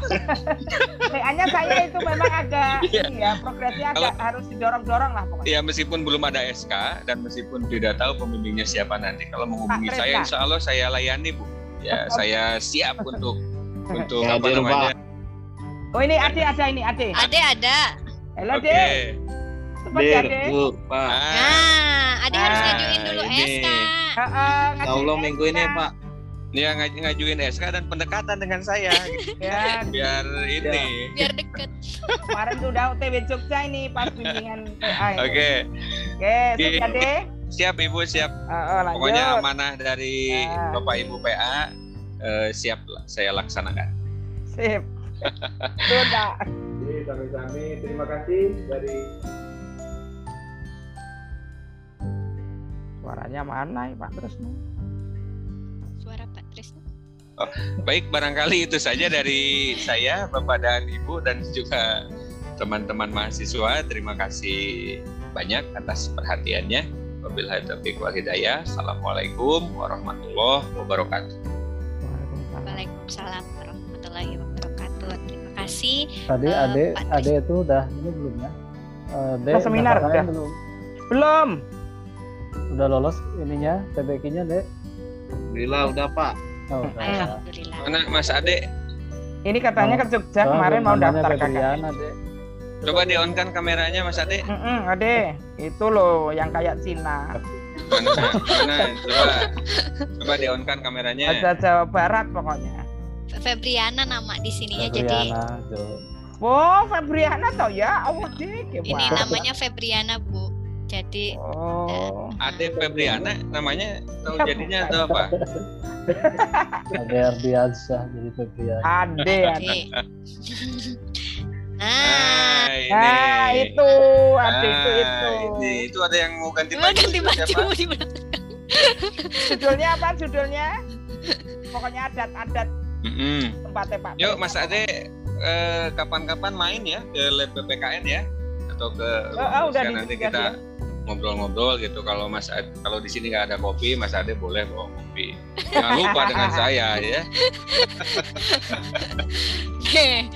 PA-nya saya itu memang agak (laughs) Iya. ini ya progresnya agak harus didorong-dorong lah pokoknya. Ya meskipun belum ada SK dan meskipun tidak tahu pembimbingnya siapa nanti, kalau menghubungi Pak saya, insya Allah saya layani bu. Ya Oh. saya siap untuk (laughs) untuk Ya, apa Ade, namanya? Oh ini Ade ada ini Ade. Ade ada. Halo. Ade. Ya Ade. Bu, Pak. Ah, Nah, Ade harus Ah, ngajuin dulu ini. SK. Heeh, Insya Allah minggu ini. Pak. Dia ngaj ngajuin SK dan pendekatan dengan saya, gitu. (laughs) Ya, biar ini. Biar deket. kemarin tuh udah OTW Jogja ini pas bimbingan PA. (laughs) Oke. Oke, siap ya, Dek? Siap Ibu, siap. Oh, lanjut. Pokoknya amanah dari Ya. Bapak Ibu PA eh, siap lah saya laksanakan. Sip. Sudah. (laughs) Jadi kami-kami terima kasih dari Suaranya mana ya, Pak Tresno? Oh, baik, barangkali itu saja dari saya, Bapak dan Ibu, dan juga teman-teman mahasiswa. Terima kasih banyak atas perhatiannya. Wabillahi taufiq wal hidayah. Assalamualaikum warahmatullahi wabarakatuh. Waalaikumsalam warahmatullahi wabarakatuh. Terima kasih. Tadi eh, Ade, Ade itu udah ini belum ya? Eh, Ade Oh, seminar udah? belum? Belum. Udah lolos ininya, TBK-nya, Dek? Alhamdulillah udah Pak. Oh, udah. Alhamdulillah. Mana Mas Ade? Ini katanya ke Jogja Oh, kemarin mau daftar Febriana, KKN. Dek. Coba di-on-kan kameranya Mas Ade. Mm-mm, Ade, itu loh yang kayak Cina. Mana? Mana? Coba coba di-on-kan kameranya. Ada Jawa Barat pokoknya. Febriana nama di sininya jadi Febriana, Jo. Oh, Febriana toh ya? Allah dik. ini namanya Febriana Bu. Jadi Oh. Ade Febriana namanya tahu Ya, jadinya atau apa? Ade Ardiansyah jadi Febriana. Ade, Ade. Ade. (laughs) Nah, Ah, ini. Nah, itu, Ade itu Ah, itu. Ini itu ada yang mau ganti baju. ganti baju siapa? di belakang. Judulnya apa judulnya? Pokoknya adat-adat Mm-mm. tempatnya Pak. Yuk. Mas Ade eh, kapan-kapan main ya ke lab PPKN ya atau ke Oh, oh, udah nanti kita ngobrol-ngobrol gitu kalau Mas Ade, kalau di sini nggak ada kopi Mas Ade boleh bawa kopi jangan lupa dengan (laughs) saya ya Oke.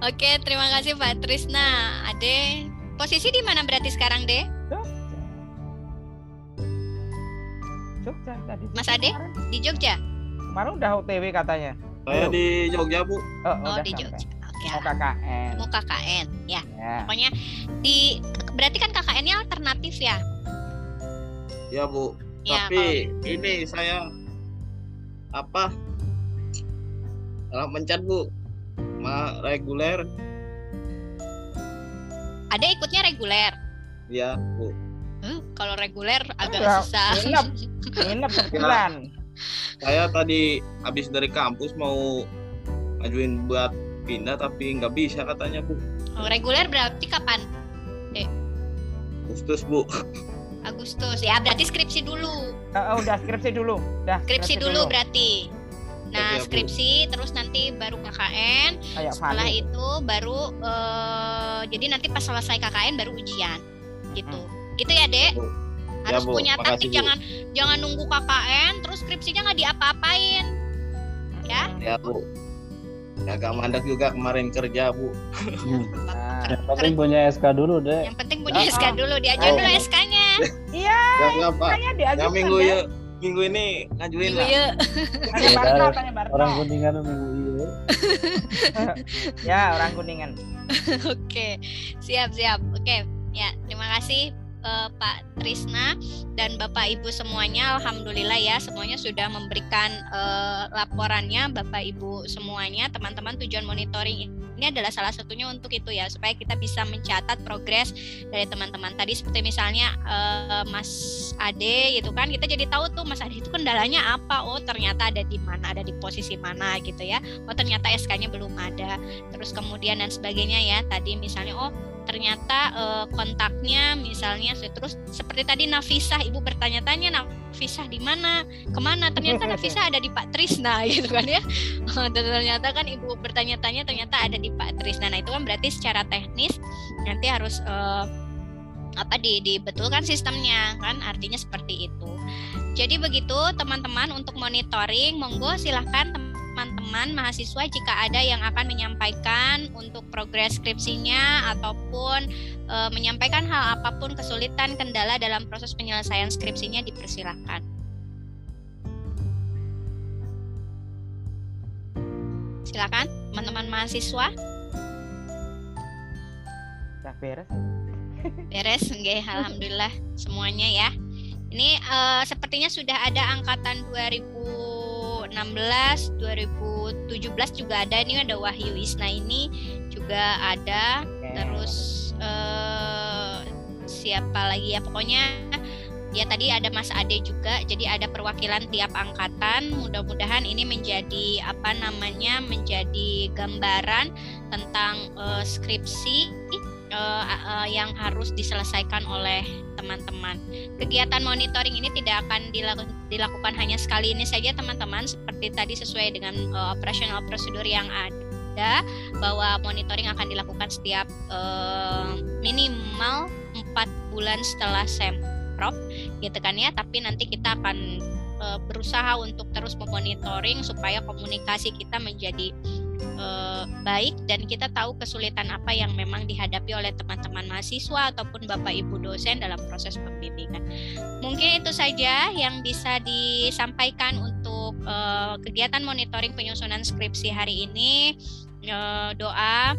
Oke, terima kasih Pak Trisna. Ade, posisi di mana berarti sekarang, De? Jogja tadi. Mas Ade di Jogja? Kemarin udah OTW katanya. Saya di Jogja Bu. Oh, Oh, udah di sampai. Jogja. Oke. Mau KKN. Mau KKN, ya. Ya. Pokoknya di berarti kan KKN-nya alternatif ya? Ya Bu. Ya, Tapi ini saya apa? Salah mencet Bu. Ma reguler Ada ikutnya reguler. ya Bu. Huh, kalau reguler agak Enggak, susah. nginep. (laughs) Nginep sebulan. Saya tadi habis dari kampus mau ngajuin buat pindah tapi nggak bisa katanya Bu. Oh, reguler berarti kapan? Agustus Bu. (laughs) Agustus. Ya, berarti skripsi dulu. Oh, oh, udah skripsi dulu. Udah Skripsi dulu berarti. Nah, Bu. skripsi terus nanti baru KKN. Kayak Setelah Fani. itu baru eh, jadi nanti pas selesai KKN baru ujian. Gitu. Gitu ya, Dek? Bu. Harus Bu. punya Makasih, taktik Bu. jangan jangan nunggu KKN terus skripsinya nggak diapa-apain. Ya. Ya Bu. Agak mandek juga kemarin kerja Bu. Nah, Yang penting punya SK dulu, Dek. Yang penting punya Ah, SK ah. dulu, diajuin Oh. dulu SK-nya. Iya, Ya kayaknya Ya minggu ya. minggu ini ngajuin Minggu lah. ya. Ya, dari tanya Barto. Orang kuningan minggu iya. (laughs) Ya, orang kuningan. (laughs) Oke, siap siap. Oke, ya terima kasih eh, Pak Trisna dan Bapak Ibu semuanya. Alhamdulillah ya semuanya sudah memberikan eh, laporannya Bapak Ibu semuanya. Teman-teman tujuan monitoring ini adalah salah satunya untuk itu ya supaya kita bisa mencatat progres dari teman-teman. Tadi seperti misalnya eh, Mas Ade gitu kan kita jadi tahu tuh Mas Ade itu kendalanya apa. Oh ternyata ada di mana, ada di posisi mana gitu ya. Oh ternyata SK-nya belum ada terus kemudian dan sebagainya ya tadi misalnya oh ternyata eh, kontaknya misalnya terus seperti tadi Nafisah ibu bertanya-tanya Nafisah di mana? Ke mana? Ternyata Nafisah ada di Pak Trisna (laughs) gitu kan ya. Dan ternyata kan ibu bertanya-tanya ternyata ada di Pak Trisna. Nah itu kan berarti secara teknis nanti harus eh, apa di dibetulkan sistemnya kan? Artinya seperti itu. Jadi begitu teman-teman untuk monitoring monggo silahkan teman-teman mahasiswa jika ada yang akan menyampaikan untuk progres skripsinya ataupun e, menyampaikan hal apa pun kesulitan kendala dalam proses penyelesaian skripsinya dipersilahkan. Silakan teman-teman mahasiswa Udah beres. beres nggih alhamdulillah semuanya ya. Ini eh, sepertinya sudah ada angkatan 2016, 2017 juga ada ini ada Wahyu Isna ini juga ada. Terus eh, siapa lagi ya? Pokoknya ya tadi ada Mas Ade juga jadi ada perwakilan tiap angkatan. Mudah-mudahan ini menjadi apa namanya menjadi gambaran tentang uh, skripsi uh, uh, yang harus diselesaikan oleh teman-teman. Kegiatan monitoring ini tidak akan dilakukan hanya sekali ini saja teman-teman seperti tadi sesuai dengan uh, operasional prosedur yang ada bahwa monitoring akan dilakukan setiap uh, minimal empat bulan setelah semprot gitu kan ya tapi nanti kita akan uh, berusaha untuk terus memonitoring supaya komunikasi kita menjadi uh, baik dan kita tahu kesulitan apa yang memang dihadapi oleh teman-teman mahasiswa ataupun Bapak Ibu dosen dalam proses pembimbingan. Mungkin itu saja yang bisa disampaikan untuk uh, kegiatan monitoring penyusunan skripsi hari ini. Uh, doa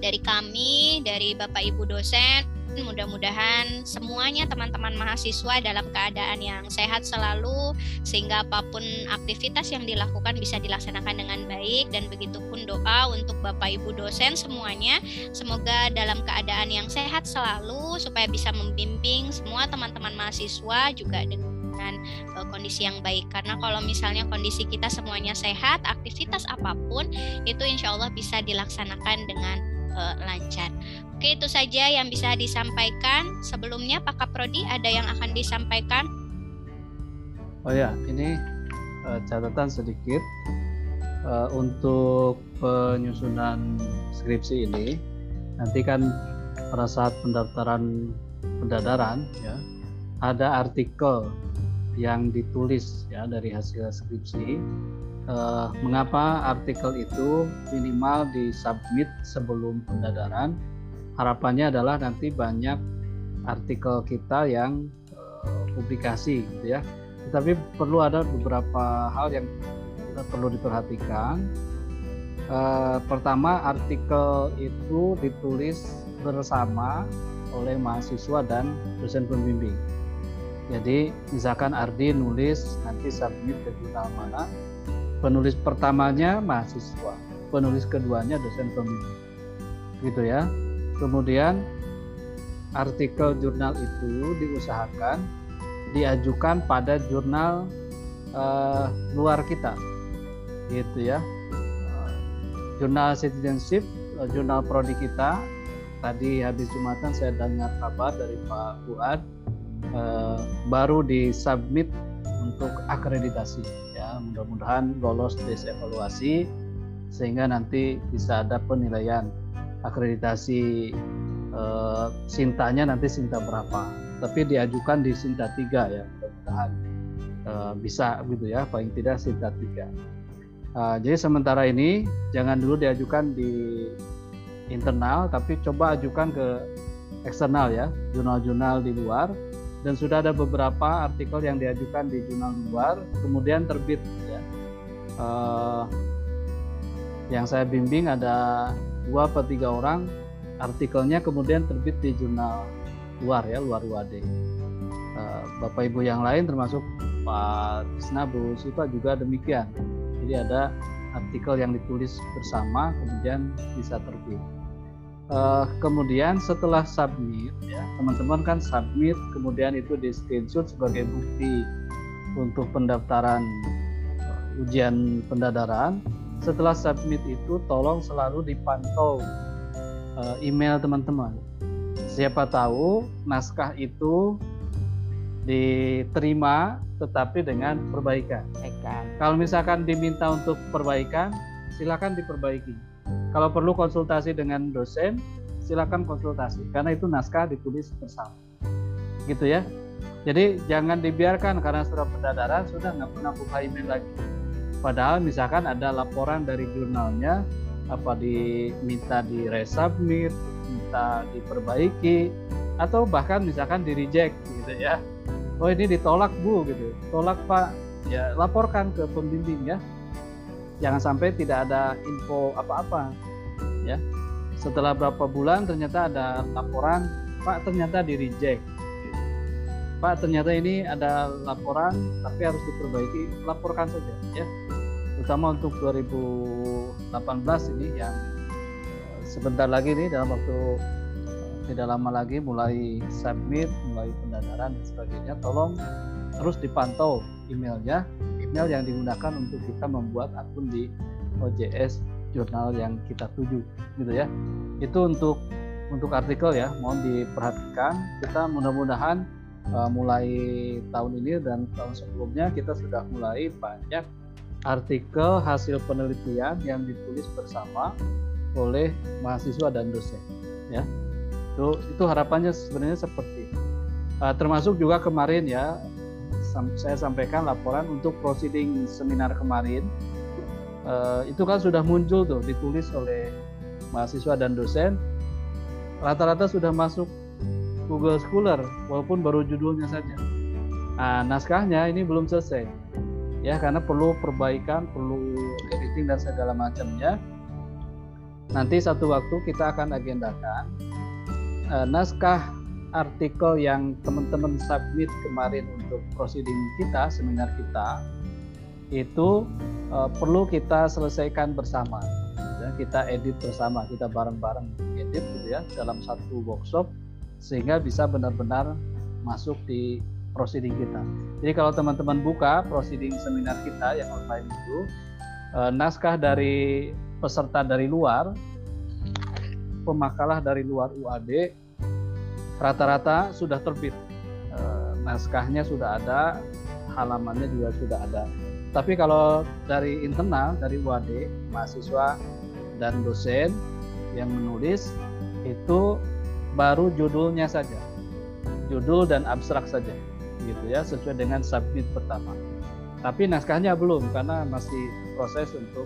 dari kami, dari Bapak Ibu dosen mudah-mudahan semuanya teman-teman mahasiswa dalam keadaan yang sehat selalu sehingga apa pun aktivitas yang dilakukan bisa dilaksanakan dengan baik. Dan begitupun doa untuk Bapak Ibu dosen semuanya. Semoga dalam keadaan yang sehat selalu supaya bisa membimbing semua teman-teman mahasiswa juga dengan uh, kondisi yang baik. Karena kalau misalnya kondisi kita semuanya sehat aktivitas apa pun itu insya Allah bisa dilaksanakan dengan uh, lancar. Oke, itu saja yang bisa disampaikan. Sebelumnya Pak Kaprodi ada yang akan disampaikan? Oh ya, ini uh, catatan sedikit uh, untuk penyusunan skripsi ini. Nanti kan pada saat pendaftaran pendadaran ya ada artikel yang ditulis ya dari hasil skripsi uh, mengapa artikel itu minimal disubmit sebelum pendadaran harapannya adalah nanti banyak artikel kita yang uh, publikasi gitu ya tetapi perlu ada beberapa hal yang perlu diperhatikan uh, pertama artikel itu ditulis bersama oleh mahasiswa dan dosen pembimbing jadi misalkan Ardi nulis nanti submit ke jurnal mana penulis pertamanya mahasiswa, penulis keduanya dosen pembimbing. Gitu ya. Kemudian artikel jurnal itu diusahakan diajukan pada jurnal uh, luar kita. Gitu ya. Uh, jurnal citizenship, uh, jurnal prodi kita. Tadi habis Jumatan saya dengar kabar dari Pak Fuad uh, baru disubmit untuk akreditasi mudah-mudahan lolos tes evaluasi sehingga nanti bisa ada penilaian akreditasi eh, sintanya nanti sinta berapa. Tapi diajukan di sinta tiga ya mudah-mudahan eh, bisa gitu ya paling tidak sinta tiga. Eh, jadi sementara ini jangan dulu diajukan di internal tapi coba ajukan ke eksternal ya jurnal-jurnal di luar. Dan sudah ada beberapa artikel yang diajukan di jurnal luar kemudian terbit ya. Uh, yang saya bimbing ada dua atau tiga orang artikelnya kemudian terbit di jurnal luar ya luar UAD eh, bapak ibu yang lain termasuk Pak Tisna Bu juga demikian. Jadi ada artikel yang ditulis bersama kemudian bisa terbit. Uh, kemudian setelah submit ya teman-teman kan submit kemudian itu di screenshot sebagai bukti untuk pendaftaran uh, ujian pendadaran setelah submit itu tolong selalu dipantau uh, email teman-teman siapa tahu naskah itu diterima tetapi dengan perbaikan. Kalau misalkan diminta untuk perbaikan, silakan diperbaiki kalau perlu konsultasi dengan dosen, silakan konsultasi karena itu naskah ditulis bersama. Gitu ya. Jadi jangan dibiarkan karena sudah pendadaran sudah nggak pernah buka email lagi. Padahal misalkan ada laporan dari jurnalnya apa diminta di resubmit, minta diperbaiki atau bahkan misalkan di reject gitu ya. Oh ini ditolak Bu gitu. Tolak Pak. Ya laporkan ke pembimbing ya jangan sampai tidak ada info apa-apa ya setelah berapa bulan ternyata ada laporan Pak ternyata di reject Pak ternyata ini ada laporan tapi harus diperbaiki laporkan saja ya terutama untuk 2018 ini yang eh, sebentar lagi nih dalam waktu tidak lama lagi mulai submit, mulai pendadaran dan sebagainya. Tolong terus dipantau emailnya, email yang digunakan untuk kita membuat akun di OJS jurnal yang kita tuju, gitu ya. Itu untuk untuk artikel ya, mohon diperhatikan. Kita mudah-mudahan uh, mulai tahun ini dan tahun sebelumnya kita sudah mulai banyak artikel hasil penelitian yang ditulis bersama oleh mahasiswa dan dosen ya itu itu harapannya sebenarnya seperti uh, termasuk juga kemarin ya sam saya sampaikan laporan untuk proceeding seminar kemarin uh, itu kan sudah muncul tuh ditulis oleh mahasiswa dan dosen rata-rata sudah masuk Google Scholar walaupun baru judulnya saja. Nah, naskahnya ini belum selesai. Ya, karena perlu perbaikan, perlu editing dan segala macamnya. Nanti satu waktu kita akan agendakan uh, naskah artikel yang teman-teman submit kemarin untuk proceeding kita, seminar kita, itu uh, perlu kita selesaikan bersama. Ya, kita edit bersama, kita bareng-bareng edit gitu ya dalam satu workshop sehingga bisa benar-benar masuk di proceeding kita. Jadi kalau teman-teman buka proceeding seminar kita yang online itu eh, naskah dari peserta dari luar, pemakalah dari luar UAD rata-rata sudah terbit. Eh, naskahnya sudah ada, halamannya juga sudah ada. Tapi kalau dari internal dari UAD, mahasiswa dan dosen yang menulis itu baru judulnya saja judul dan abstrak saja gitu ya sesuai dengan submit pertama. Tapi naskahnya belum karena masih proses untuk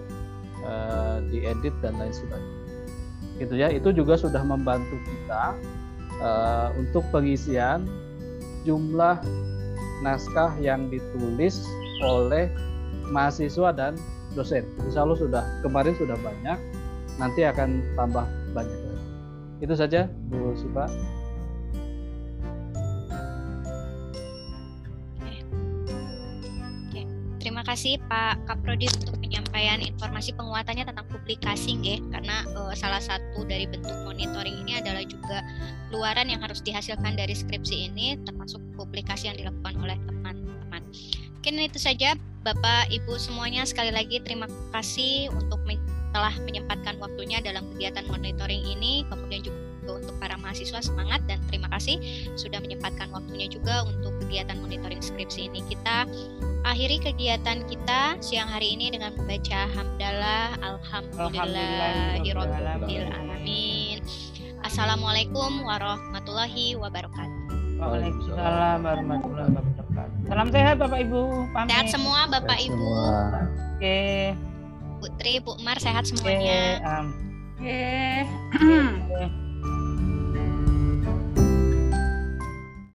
uh, diedit dan lain sebagainya. Gitu ya itu juga sudah membantu kita uh, untuk pengisian jumlah naskah yang ditulis oleh mahasiswa dan dosen. Insya Allah sudah kemarin sudah banyak nanti akan tambah banyak itu saja Bu Siva. Kasih Pak Kaprodi untuk penyampaian informasi penguatannya tentang publikasi nggih. Karena uh, salah satu dari bentuk monitoring ini adalah juga luaran yang harus dihasilkan dari skripsi ini termasuk publikasi yang dilakukan oleh teman-teman. Mungkin itu saja Bapak Ibu semuanya. Sekali lagi terima kasih untuk telah menyempatkan waktunya dalam kegiatan monitoring ini, kemudian juga untuk para mahasiswa semangat dan terima kasih sudah menyempatkan waktunya juga untuk kegiatan monitoring skripsi ini. Kita akhiri kegiatan kita siang hari ini dengan membaca hamdalah alhamdulillahirabbil alamin. Assalamualaikum warahmatullahi wabarakatuh. Waalaikumsalam warahmatullahi wabarakatuh. Salam sehat Bapak Ibu. Pamit. Sehat semua Bapak sehat Ibu. Semua. Oke. Putri, Bu Mar sehat semuanya. Oke. Um. Oke. (clears throat) Oke.